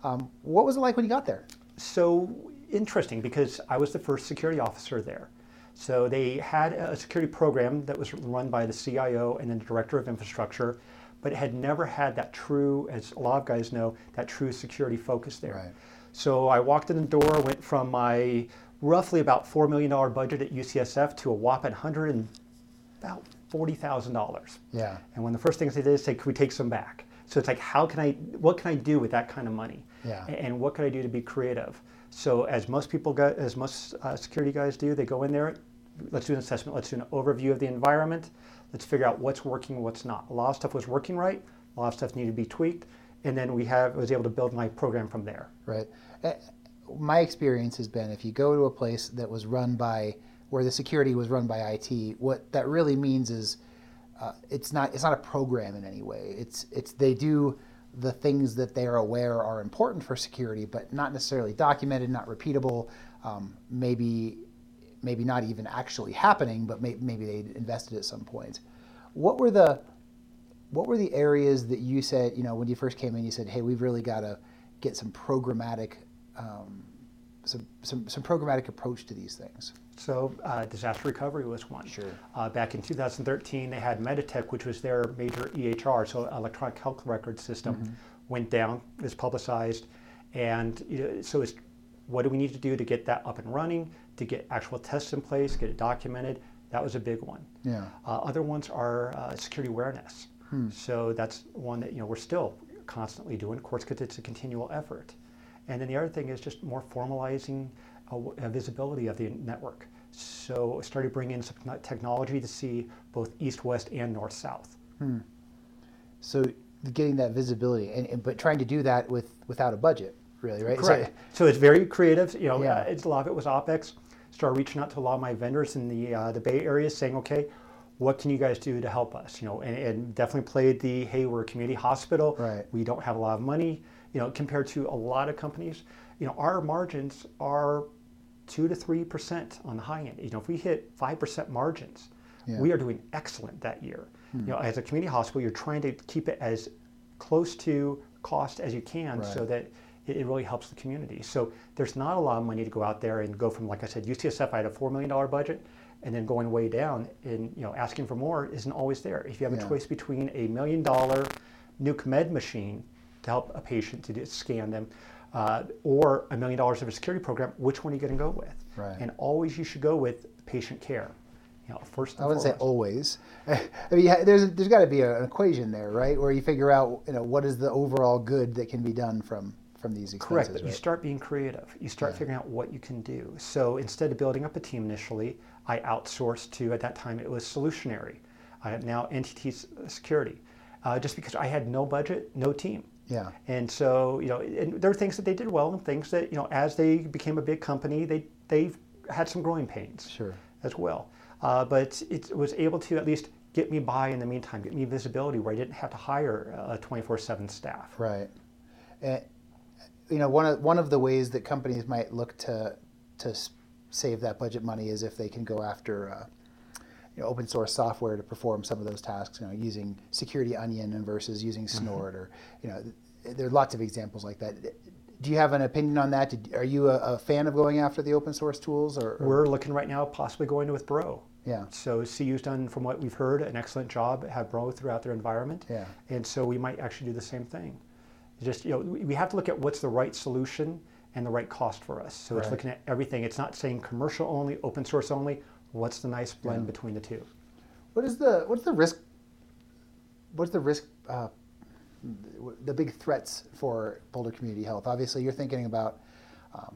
Um, what was it like when you got there? So interesting because I was the first security officer there. So they had a security program that was run by the CIO and then the director of infrastructure, but it had never had that true, as a lot of guys know, that true security focus there. Right. So I walked in the door, went from my roughly about $4 million budget at UCSF to a whopping 100 and about $40,000. Yeah. And one of the first things they did is say, "Can we take some back?" So it's like, how can I? What can I do with that kind of money? Yeah. And what could I do to be creative? So as most people go, as most uh, security guys do, they go in there. Let's do an assessment. Let's do an overview of the environment. Let's figure out what's working, what's not. A lot of stuff was working right. A lot of stuff needed to be tweaked. And then we have was able to build my program from there. Right. My experience has been if you go to a place that was run by where the security was run by IT, what that really means is uh, it's not it's not a program in any way. It's it's they do the things that they are aware are important for security, but not necessarily documented, not repeatable. Um, maybe maybe not even actually happening, but may, maybe they invested at some point. What were the what were the areas that you said, you know, when you first came in, you said, hey, we've really got to get some programmatic, um, some, some, some programmatic approach to these things? So uh, disaster recovery was one. Sure. Uh, back in 2013, they had Meditech, which was their major EHR, so electronic health record system, Mm-hmm. went down, is publicized, and you know, so it's what do we need to do to get that up and running, to get actual tests in place, get it documented. That was a big one. Yeah. Uh, other ones are uh, security awareness. So that's one that you know we're still constantly doing, of course, because it's a continual effort. And then the other thing is just more formalizing a, w- a visibility of the network. So so I started bringing in some technology to see both east, west, and north, south. So getting that visibility, and, and but trying to do that with without a budget, really, right? So- Correct. So, it's very creative. You know, Yeah. uh, it's a lot of it was OpEx. Started reaching out to a lot of my vendors in the uh, the Bay Area, saying, okay, what can you guys do to help us? You know, and, and definitely played the hey, we're a community hospital. Right. We don't have a lot of money. You know, compared to a lot of companies, you know, our margins are two to three percent on the high end. You know, if we hit five percent margins, Yeah. we are doing excellent that year. Hmm. You know, as a community hospital, you're trying to keep it as close to cost as you can, so that it, it really helps the community. So there's not a lot of money to go out there and go from, like I said, UCSF. I had a four million dollar budget, and then going way down and you know asking for more isn't always there. If you have Yeah. a choice between a million dollar nuke med machine to help a patient to scan them. Uh, or a million dollars of a security program, which one are you going to go with? Right. And always you should go with patient care. You know, first. I wouldn't say always. I mean, there's there's got to be a, an equation there, right? Where you figure out, you know, what is the overall good that can be done from from these expenses. Correct, but you start being creative. You start figuring out what you can do. So instead of building up a team initially, I outsourced to, at that time, it was Solutionary. I have now NTT Security, uh, just because I had no budget, no team. Yeah. And so, you know, and there are things that they did well and things that, you know, as they became a big company, they, they've had some growing pains Sure. as well. Uh, but it was able to at least get me by in the meantime, get me visibility where I didn't have to hire a 24 7 staff. Right. And, you know, one of one of the ways that companies might look to to save that budget money is if they can go after uh, you know, open source software to perform some of those tasks. You know, using Security Onion versus using Mm-hmm. Snort, or you know, there are lots of examples like that. Do you have an opinion on that? Did, are you a, a fan of going after the open source tools, or, or- We're looking right now possibly going with Bro. Yeah. So CU's done, from what we've heard, an excellent job, have Bro throughout their environment. Yeah. And so we might actually do the same thing. Just, you know, we we have to look at what's the right solution and the right cost for us. So Right. it's looking at everything. It's not saying commercial only, open source only. What's the nice blend between the two? What is the what's the risk? What's the risk? Uh, the big threats for Boulder Community Health. Obviously, you're thinking about um,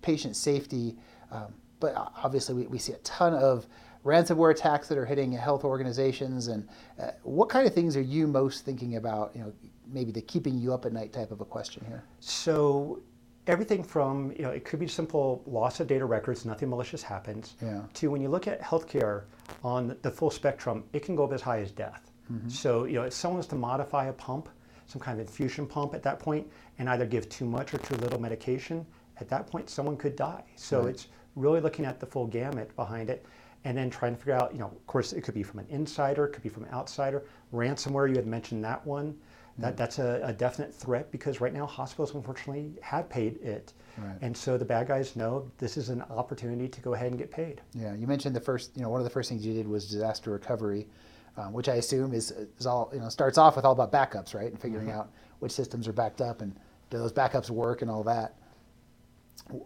patient safety, um, but obviously, we, we see a ton of ransomware attacks that are hitting health organizations. And uh, what kind of things are you most thinking about? You know, maybe the keeping you up at night type of a question here. So everything from, you know, it could be simple loss of data records, nothing malicious happens, Yeah. to when you look at healthcare on the full spectrum, it can go up as high as death. Mm-hmm. So, you know, if someone was to modify a pump, some kind of infusion pump at that point, and either give too much or too little medication, at that point someone could die. So it's really looking at the full gamut behind it and then trying to figure out, you know, of course it could be from an insider, it could be from an outsider. Ransomware, you had mentioned that one. That, that's a, a definite threat because right now hospitals unfortunately have paid it. Right. And so the bad guys know this is an opportunity to go ahead and get paid. Yeah, you mentioned the first, you know, one of the first things you did was disaster recovery, um, which I assume is, is all, you know, starts off with all about backups, right? And figuring out which systems are backed up and do those backups work and all that.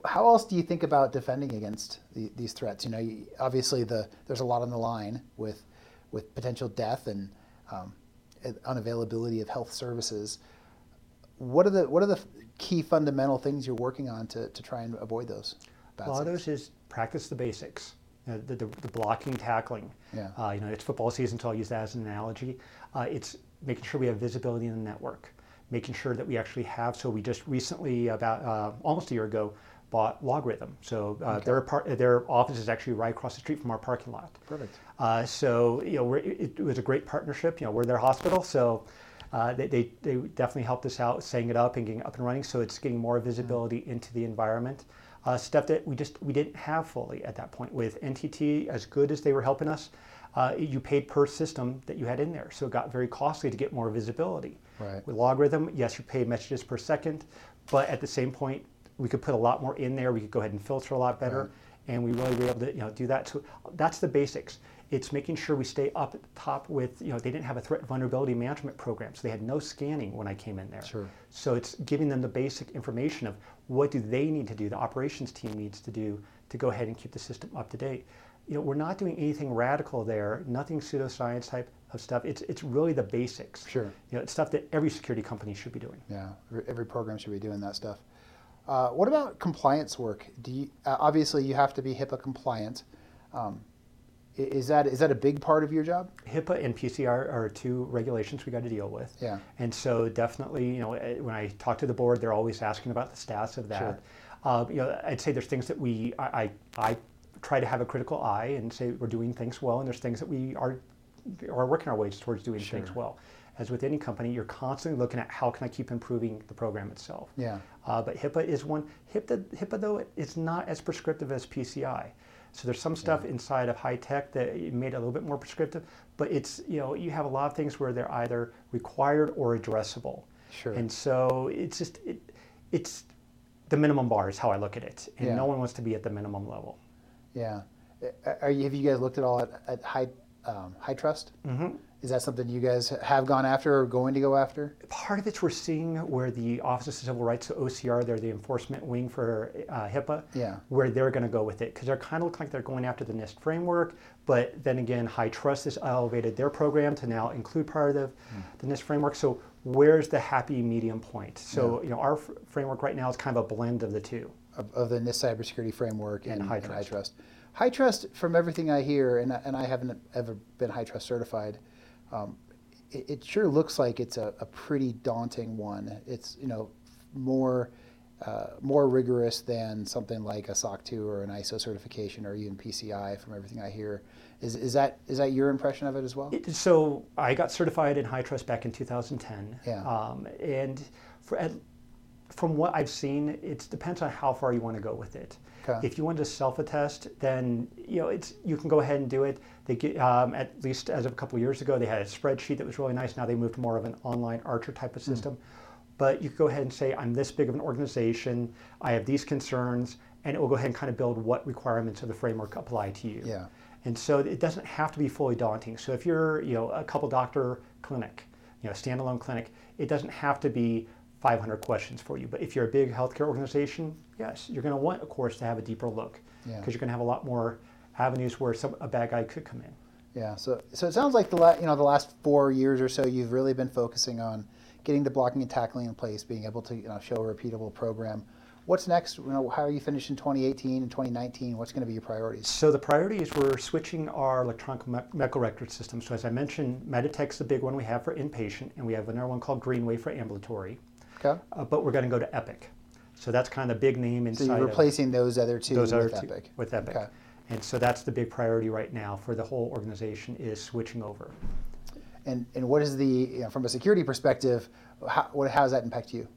How else do you think about defending against the, these threats? You know, you, obviously the there's a lot on the line with with potential death and um, and unavailability of health services. What are the what are the key fundamental things you're working on to, to try and avoid those? A lot of those is practice the basics, you know, the, the, the blocking, tackling. Yeah. Uh, you know, it's football season, so I'll use that as an analogy. Uh, it's making sure we have visibility in the network, making sure that we actually have. So we just recently, about uh, almost a year ago, bought LogRhythm. So uh, their par- their office is actually right across the street from our parking lot. Perfect. Uh, so you know, we're, it, it was a great partnership. You know, we're their hospital, so uh, they, they, they definitely helped us out setting it up and getting up and running. So it's getting more visibility into the environment. Uh, stuff that we just we didn't have fully at that point with NTT. As good as they were helping us, uh, you paid per system that you had in there, so it got very costly to get more visibility. Right. With LogRhythm, yes, you paid messages per second, but at the same point, we could put a lot more in there. We could go ahead and filter a lot better, and we really were able to you know do that. So that's the basics. It's making sure we stay up at the top with you know they didn't have a threat vulnerability management program, so they had no scanning when I came in there. Sure. So it's giving them the basic information of what do they need to do, the operations team needs to do to go ahead and keep the system up to date. You know, we're not doing anything radical there, nothing pseudoscience type of stuff. It's it's really the basics. Sure. You know, it's stuff that every security company should be doing. Yeah, every program should be doing that stuff. Uh, what about compliance work? Do you, uh, obviously you have to be HIPAA compliant. Um, is that is that a big part of your job? HIPAA and PCI are two regulations we got to deal with. Yeah. And so definitely, you know, eh, when I talk to the board, they're always asking about the status of that. Sure. Uh, you know, I'd say there's things that we, I, I, I try to have a critical eye and say we're doing things well, and there's things that we are, are working our ways towards doing things well. As with any company, you're constantly looking at how can I keep improving the program itself. Yeah. Uh, but HIPAA is one. HIPAA, HIPAA though, it's not as prescriptive as PCI. So there's some stuff inside of HITECH that it made it a little bit more prescriptive. But it's you know you have a lot of things where they're either required or addressable. Sure. And so it's just it, it's the minimum bar is how I look at it, and Yeah. no one wants to be at the minimum level. Yeah. Are you, have you guys looked at all at, at high um, HITRUST? Mm-hmm. Is that something you guys have gone after or going to go after? part of it's we're seeing where the Office of Civil Rights, so OCR, they're the enforcement wing for uh, HIPAA, Yeah. where they're going to go with it because they're kind of look like they're going after the NIST framework, but then again, HITRUST has elevated their program to now include part of the NIST framework. So where's the happy medium point? So you know, our f- framework right now is kind of a blend of the two. of, of the NIST cybersecurity framework and, And high and high trust. trust. HITRUST, from everything I hear, and and I haven't ever been HITRUST certified, um, it, it sure looks like it's a, a pretty daunting one. It's you know more uh, more rigorous than something like a SOC 2 or an ISO certification or even PCI. From everything I hear, is, is that is that your impression of it as well? It- So I got certified in HITRUST back in 2010. Yeah. Um, and for, at, from what I've seen, it depends on how far you want to go with it. Okay. If you want to self-attest, then you know it's you can go ahead and do it. They get um, at least as of a couple years ago, they had a spreadsheet that was really nice. Now they moved to more of an online Archer type Hmm. of system. But you could go ahead and say, I'm this big of an organization. I have these concerns, and it will go ahead and kind of build what requirements of the framework apply to you. Yeah. And so it doesn't have to be fully daunting. So if you're, you know, a couple doctor clinic, you know, standalone clinic, it doesn't have to be 500 questions for you. But if you're a big healthcare organization, yes, you're going to want, of course, to have a deeper look Yeah. because you're going to have a lot more avenues where some, a bad guy could come in. Yeah. So so it sounds like the la- you know the last four years or so you've really been focusing on getting the blocking and tackling in place, being able to you know show a repeatable program. What's next? You know, how are you finishing 2018 and 2019? What's going to be your priorities? So the priority is we're switching our electronic me- medical record system. So as I mentioned, Meditech's the big one we have for inpatient, and we have another one called Greenway for ambulatory. Okay. Uh, but we're going to go to Epic. So that's kind of the big name inside. So you're of- replacing those other two those with other two Epic. with Epic. Okay. And so that's the big priority right now for the whole organization is switching over. And and what is the you know, from a security perspective? How, what, how does that impact you?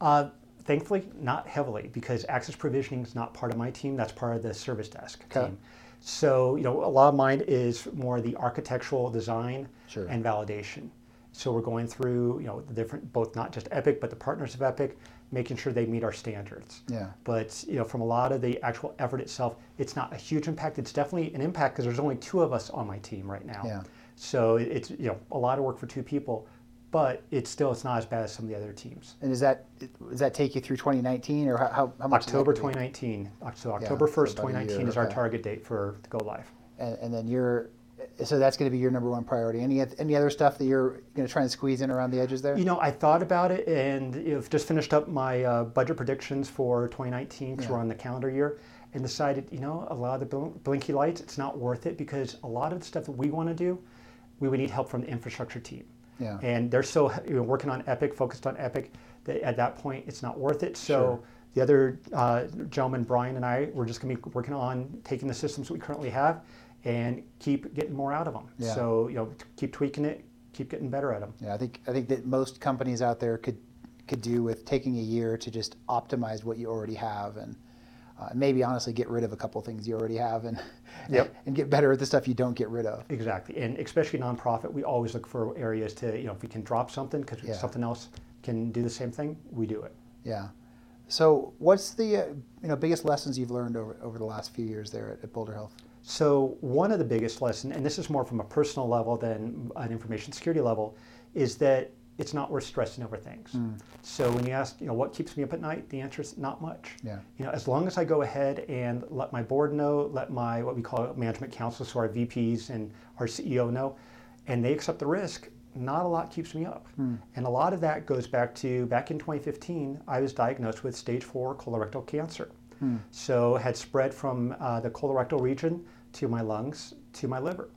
Uh, thankfully, not heavily because access provisioning is not part of my team. That's part of the service desk Okay. team. So you know, a lot of mine is more the architectural design Sure. and validation. So we're going through you know the different both not just Epic but the partners of Epic, making sure they meet our standards. Yeah. But you know, from a lot of the actual effort itself, it's not a huge impact. It's definitely an impact because there's only two of us on my team right now. Yeah. So it's you know a lot of work for two people, but it's still it's not as bad as some of the other teams. And does that does that take you through 2019 or how, how, much? October 2019. So October so 1st, about a 2019 year, is our okay. target date for the go live. And, and then you're so that's going to be your number one priority. Any any other stuff that you're going to try and squeeze in around the edges there? You know, I thought about it and you know, just finished up my uh, budget predictions for 2019 because we're on the calendar year and decided, you know, a lot of the bl- blinky lights, it's not worth it because a lot of the stuff that we want to do, we would need help from the infrastructure team. Yeah. And they're so you know, working on Epic, focused on Epic, that at that point it's not worth it. So Sure. the other uh, gentleman, Brian and I, we're just going to be working on taking the systems that we currently have and keep getting more out of them. Yeah. So, you know, keep tweaking it, keep getting better at them. Yeah, I think I think that most companies out there could could do with taking a year to just optimize what you already have and uh, maybe honestly get rid of a couple things you already have and Yep. and get better at the stuff you don't get rid of. Exactly, and especially nonprofit, we always look for areas to, you know, if we can drop something because Yeah. something else can do the same thing, we do it. Yeah. So, what's the uh, you know biggest lessons you've learned over over the last few years there at, at Boulder Health? So one of the biggest lessons, and this is more from a personal level than an information security level, is that it's not worth stressing over things. Hmm. So when you ask, you know, what keeps me up at night, the answer is not much. Yeah. You know, as long as I go ahead and let my board know, let my what we call management council, so our VPs and our CEO know, and they accept the risk, not a lot keeps me up. Hmm. And a lot of that goes back to back in 2015, I was diagnosed with stage four colorectal cancer. Hmm. So had spread from uh, the colorectal region to my lungs to my liver.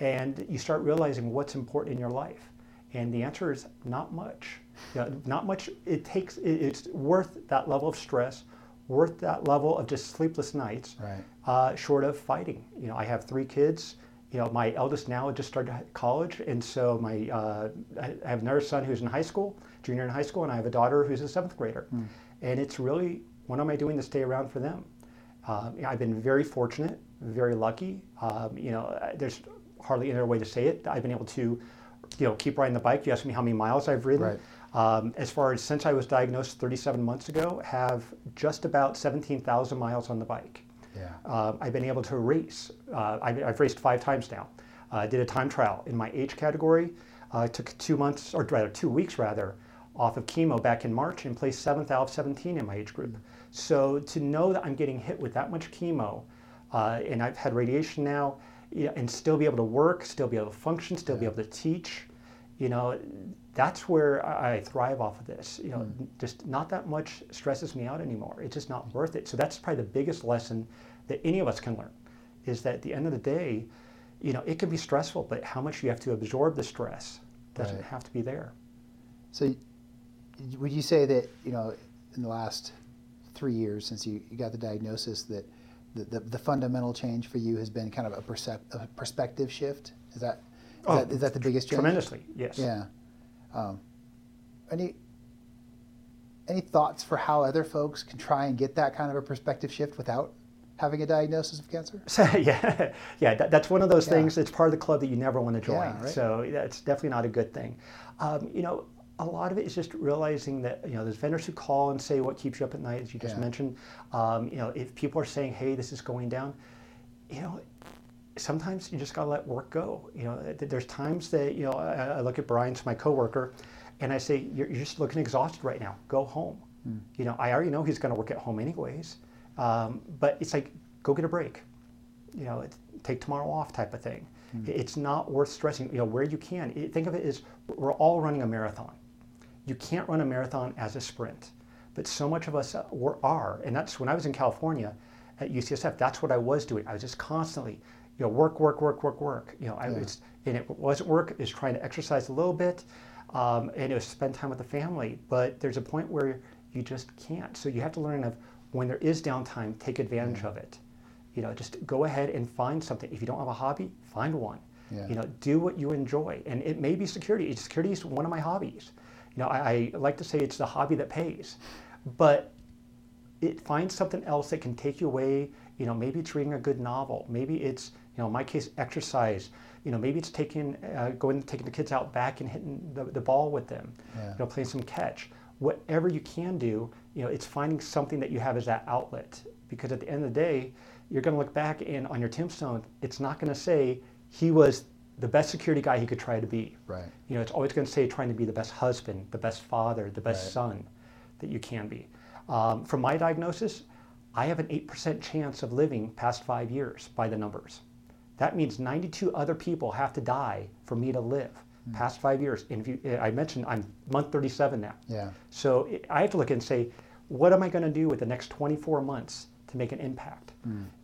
And you start realizing what's important in your life. And the answer is not much. You know, not much. It takes. It's worth that level of stress, worth that level of just sleepless nights. Right. Uh, short of fighting. You know, I have three kids. You know, my eldest now just started college, and so my uh, I have another son who's in high school, junior in high school, and I have a daughter who's a seventh grader. And it's really, what am I doing to stay around for them? Um, I've been very fortunate, very lucky. Um, you know, uh, there's hardly any other way to say it. I've been able to, you know, keep riding the bike. You asked me how many miles I've ridden. Right. Um, as far as since I was diagnosed 37 months ago, have just about 17,000 miles on the bike. Yeah. Um, I've been able to race. Uh, I've, I've raced five times now. Uh, I did a time trial in my age category. Uh, I took two months, or rather two weeks rather, off of chemo back in March and placed seventh out of 17 in my age group. So to know that I'm getting hit with that much chemo, uh, and I've had radiation now, you know, and still be able to work, still be able to function, still be able to teach, you know, that's where I thrive off of this. You know, just not that much stresses me out anymore. It's just not worth it. So that's probably the biggest lesson that any of us can learn, is that at the end of the day, you know, it can be stressful, but how much you have to absorb the stress doesn't Right. have to be there. So, would you say that you know, in the last three years since you, you got the diagnosis, that the, the, the fundamental change for you has been kind of a, percep- a perspective shift? Is that is, Oh, that, is that the biggest change? Tremendously, yes. Yeah. Um, any any thoughts for how other folks can try and get that kind of a perspective shift without having a diagnosis of cancer? So, yeah, yeah, that, that's one of those Yeah. things. It's part of the club that you never want to join. Yeah, right. So that's definitely not a good thing. Um, you know, a lot of it is just realizing that you know there's vendors who call and say what keeps you up at night, as you just Yeah. mentioned. Um, you know, if people are saying, "Hey, this is going down," you know, sometimes you just gotta let work go. You know, there's times that you know I, I look at Brian's my coworker, and I say, "You're, you're just looking exhausted right now. Go home." You know, I already know he's gonna work at home anyways, um, but it's like go get a break you know, take tomorrow off type of thing. It- It's not worth stressing. You know, where you can, think of it as we're all running a marathon. You can't run a marathon as a sprint, but so much of us uh, were, are, and that's when I was in California at UCSF. That's what I was doing. I was just constantly, you know, work, work, work, work, work. You know, I was, and it wasn't work. It was trying to exercise a little bit, um, and it was spend time with the family. But there's a point where you just can't. So you have to learn of when there is downtime, take advantage of it. You know, just go ahead and find something. If you don't have a hobby, find one. Yeah. You know, do what you enjoy, and it may be security. Security is one of my hobbies. Know, I, I like to say it's the hobby that pays, but it finds something else that can take you away. You know, maybe it's reading a good novel. Maybe it's, you know, in my case, exercise. You know, maybe it's taking, uh, going, taking the kids out back and hitting the, the ball with them. Yeah. You know, playing some catch. Whatever you can do, you know, it's finding something that you have as that outlet. Because at the end of the day, you're going to look back and on your tombstone, it's not going to say he was the best security guy he could try to be. Right. You know, it's always going to say trying to be the best husband, the best father, the best Right. son that you can be. Um, from my diagnosis, I have an 8% chance of living past five years by the numbers. That means 92 other people have to die for me to live Hmm. past five years. And if you, I mentioned I'm month 37 now. Yeah. So it- I have to look and say, what am I going to do with the next 24 months to make an impact?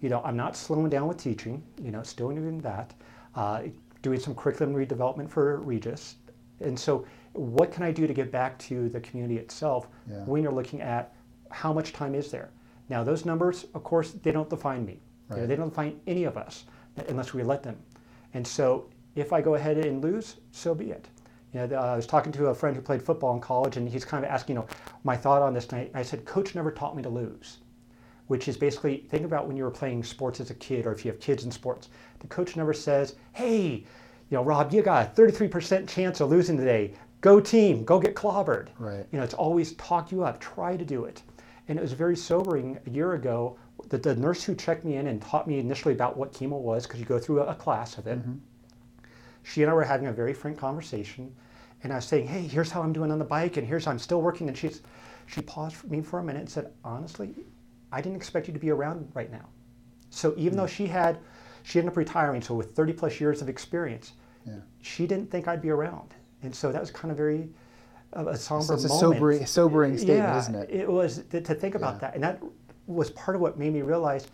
You know, I'm not slowing down with teaching. You know, still doing that. Uh, doing some curriculum redevelopment for Regis. And so, what can I do to get back to the community itself Yeah. when you're looking at how much time is there? Now, those numbers, of course, they don't define me. You know, they don't define any of us unless we let them. And so, if I go ahead and lose, so be it. You know, I was talking to a friend who played football in college, and he's kind of asking, you know, my thought on this. And I, I said, Coach never taught me to lose, which is basically think about when you were playing sports as a kid, or if you have kids in sports. The coach never says, "Hey, you know, Robb, you got a 33% chance of losing today. Go team, go get clobbered." Right. You know, it's always talk you up, try to do it. And it was very sobering a year ago that the nurse who checked me in and taught me initially about what chemo was, because you go through a, a class of it mm-hmm. she and I were having a very frank conversation, and I was saying, "Hey, here's how I'm doing on the bike, and here's how I'm still working." And she's, she paused for me for a minute and said, "Honestly, I didn't expect you to be around right now." So even mm. though she had, she ended up retiring, so with 30 plus years of experience, Yeah. she didn't think I'd be around, and so that was kind of very a, a somber it's a sobering- sobering statement, yeah, isn't it? It was to, to think about Yeah. that, and that was part of what made me realize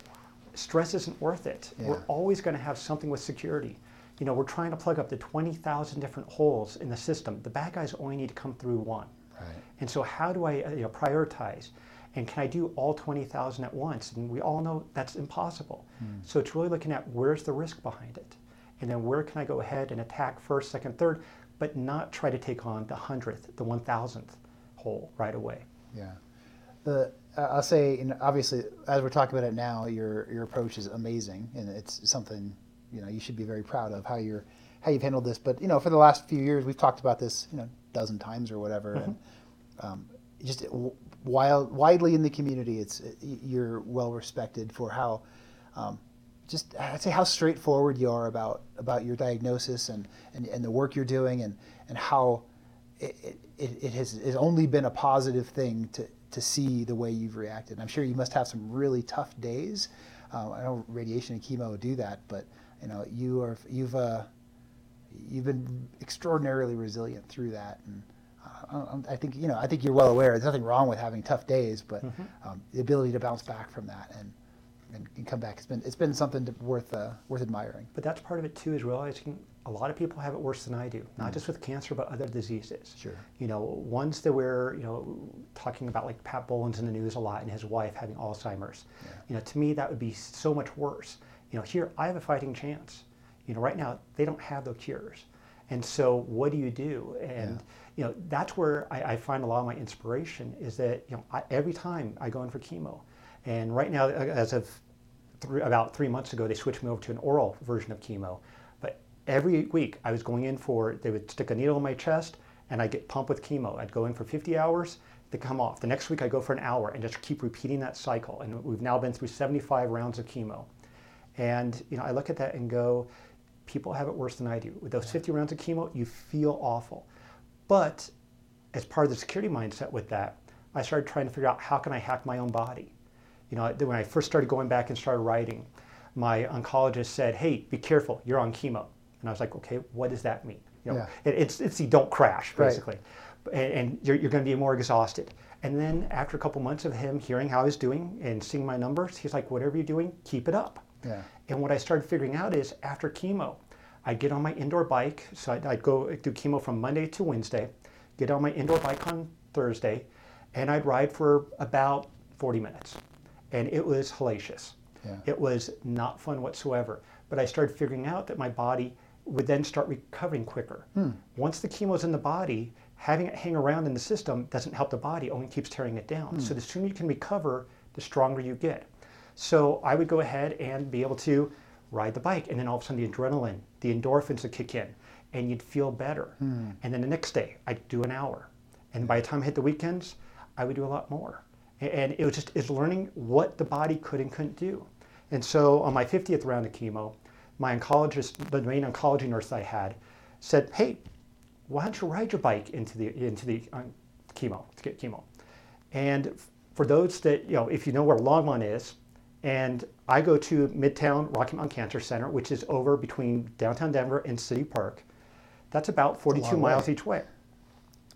stress isn't worth it. We're always going to have something with security. You know, we're trying to plug up the 20,000 different holes in the system. The bad guys only need to come through one. Right. And so, how do I uh, you know, prioritize? And can I do all 20,000 at once? And we all know that's impossible. So, it's really looking at where's the risk behind it? And then where can I go ahead and attack first, second, third, but not try to take on the 100th, the 1000th hole right away? Yeah. The uh, I'll say, know, obviously, as we're talking about it now, your your approach is amazing, and it's something you know you should be very proud of how you're how you've handled this. But you know, for the last few years, we've talked about this, you know, a dozen times or whatever, and um, just wild, widely in the community, it's you're well respected for how. Um, just I'd say how straightforward you are about about your diagnosis and, and, and the work you're doing and, and how it, it, it has it's only been a positive thing to, to see the way you've reacted. I'm sure you must have some really tough days. Uh, I know radiation and chemo do that, but you know you are you've uh, you've been extraordinarily resilient through that, and I think you know I think you're well aware. There's nothing wrong with having tough days, but um, the ability to bounce back from that and, and, and come back it's been it's been something to, worth uh, worth admiring. But that's part of it too, is realizing a lot of people have it worse than I do, not just with cancer, but other diseases. Sure. You know, ones that we're, you know, talking about like Pat Bowlen's in the news a lot and his wife having Alzheimer's. You know, to me, that would be so much worse. You know, here, I have a fighting chance. You know, right now, they don't have the cures. And so what do you do? And, you know, that's where I, I find a lot of my inspiration is that, you know, I, every time I go in for chemo, and right now, uh, as of three, about three months ago, they switched me over to an oral version of chemo. But every week I was going in for, they would stick a needle in my chest and I'd get pumped with chemo. I'd go in for 50 hours to come off. The next week I go for an hour and just keep repeating that cycle. And we've now been through 75 rounds of chemo. And you know, I look at that and go, people have it worse than I do. With those 50 rounds of chemo, you feel awful. But as part of the security mindset with that, I started trying to figure out how can I hack my own body. You know, when I first started going back and started writing, my oncologist said, "Hey, be careful, you're on chemo." And I was like, "Okay, what does that mean?" You know, Yeah. it, it's it's the don't crash Right. basically, and, and you're, you're going to be more exhausted. And then after a couple months of him hearing how I was doing and seeing my numbers, he's like, "Whatever you're doing, keep it up." Yeah. And what I started figuring out is after chemo, I'd get on my indoor bike. So I'd, I'd go do chemo from Monday to Wednesday, get on my indoor bike on Thursday, and I'd ride for about 40 minutes. And it was hellacious. Yeah. It was not fun whatsoever. But I started figuring out that my body would then start recovering quicker. Hmm. Once the chemo's in the body, having it hang around in the system doesn't help the body, only keeps tearing it down. Hmm. So the sooner you can recover, the stronger you get. So I would go ahead and be able to ride the bike, and then all of a sudden the adrenaline, the endorphins would kick in, and you'd feel better. And then the next day, I'd do an hour. And by the time I hit the weekends, I would do a lot more. And it was just it's learning what the body could and couldn't do. And so on my 50th round of chemo, my oncologist, the main oncology nurse I had, said, "Hey, why don't you ride your bike into the into the um, chemo to get chemo?" And for those that you know, if you know where Longmont is, and I go to Midtown Rocky Mountain Cancer Center, which is over between downtown Denver and City Park. That's about 42 miles way. each way.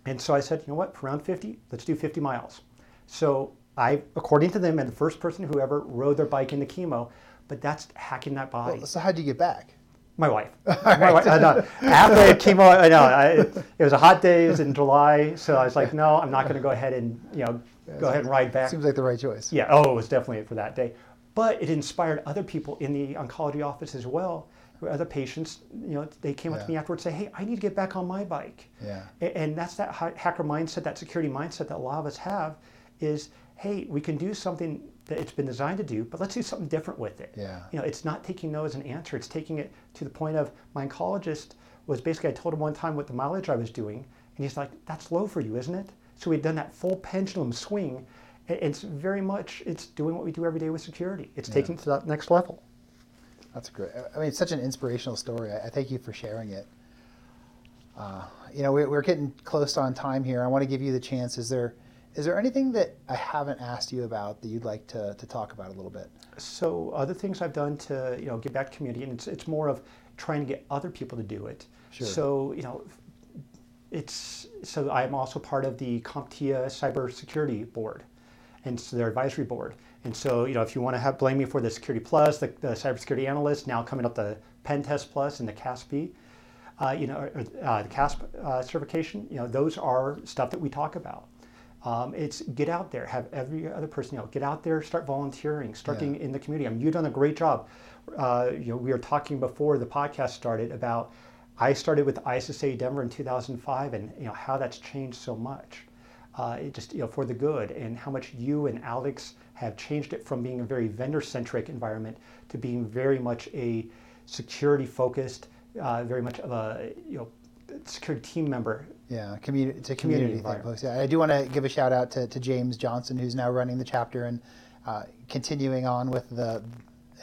And so I said, you know what, for round 50, let's do 50 miles. So I, according to them, and the first person who ever rode their bike into chemo, but that's hacking that body. Well, so how would you get back? My wife. My wife. I know. After I chemo, I know I, it was a hot day. It was in July, so I was like, no, I'm not going to go ahead and you know go ahead and ride back. Seems like the right choice. Yeah. Oh, it was definitely it for that day. But it inspired other people in the oncology office as well. Other patients, you know, they came up to me afterwards and say, "Hey, I need to get back on my bike." Yeah. And that's that hacker mindset, that security mindset that a lot of us have, is, "Hey, we can do something that it's been designed to do, but let's do something different with it." Yeah. You know, it's not taking no as an answer. It's taking it to the point of my oncologist was basically I told him one time what the mileage I was doing, and he's like, "That's low for you, isn't it?" So we'd done that full pendulum swing. It's very much it's doing what we do every day with security. It's taking it to that next level. That's great. I mean, it's such an inspirational story. I, I thank you for sharing it. Uh, you know, we're, we're getting close on time here. I want to give you the chance. Is there is there anything that I haven't asked you about that you'd like to, to talk about a little bit? So other things I've done to you know give back to community, and it's, it's more of trying to get other people to do it. Sure. So you know, it's so I'm also part of the CompTIA Cybersecurity Board, and so their advisory board. And so, you know, if you want to have blame me for the Security Plus, the, the Cybersecurity Analyst, now coming up the Pen Test Plus and the CASP, uh, you know, uh, the CASP uh, certification, you know, those are stuff that we talk about. Um, it's get out there, have every other person, you know, get out there, start volunteering, start Yeah. getting in the community. I mean, you've done a great job. Uh, you know, we were talking before the podcast started about I started with ISSA Denver in 2005, and you know how that's changed so much. Uh, it just you know for the good, and how much you and Alex have changed it from being a very vendor-centric environment to being very much a security-focused, uh, very much of a you know security team member Yeah, community. It's a Community community, thing, folks. Yeah, I do want to give a shout out to, to James Johnson, who's now running the chapter and uh, continuing on with the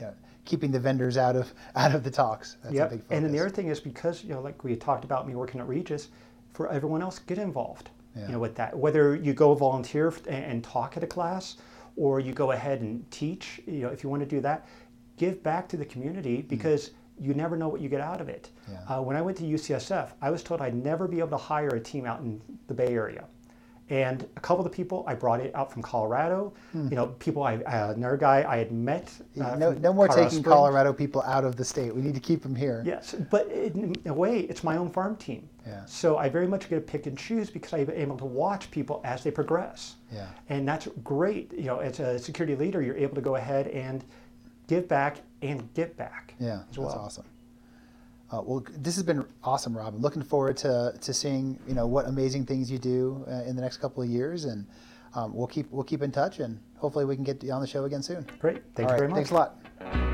you know, keeping the vendors out of out of the talks. That's a Yep. big focus. And then the other thing is because you know, like we talked about me working at Regis, for everyone else, get involved. Yeah. You know, with that, whether you go volunteer and, talk at a class, or you go ahead and teach. You know, if you want to do that, give back to the community because you never know what you get out of it. Mm. Yeah. Uh, when I went to UCSF, I was told I'd never be able to hire a team out in the Bay Area. And a couple of the people I brought it out from Colorado, you know, people I, uh, another guy I had met. Uh, no, no more Colorado taking Springs. Colorado people out of the state. We need to keep them here. Yes, but in a way, it's my own farm team. Yeah. So I very much get to pick and choose because I'm able to watch people as they progress. Yeah. And that's great. You know, as a security leader, you're able to go ahead and give back and get back. Yeah, as that's awesome. Uh, well, this has been awesome, Rob. I'm looking forward to, to seeing you know what amazing things you do uh, in the next couple of years, and um, we'll keep we'll keep in touch, and hopefully we can get you on the show again soon. Great. Thank All you right, very much. Thanks a lot.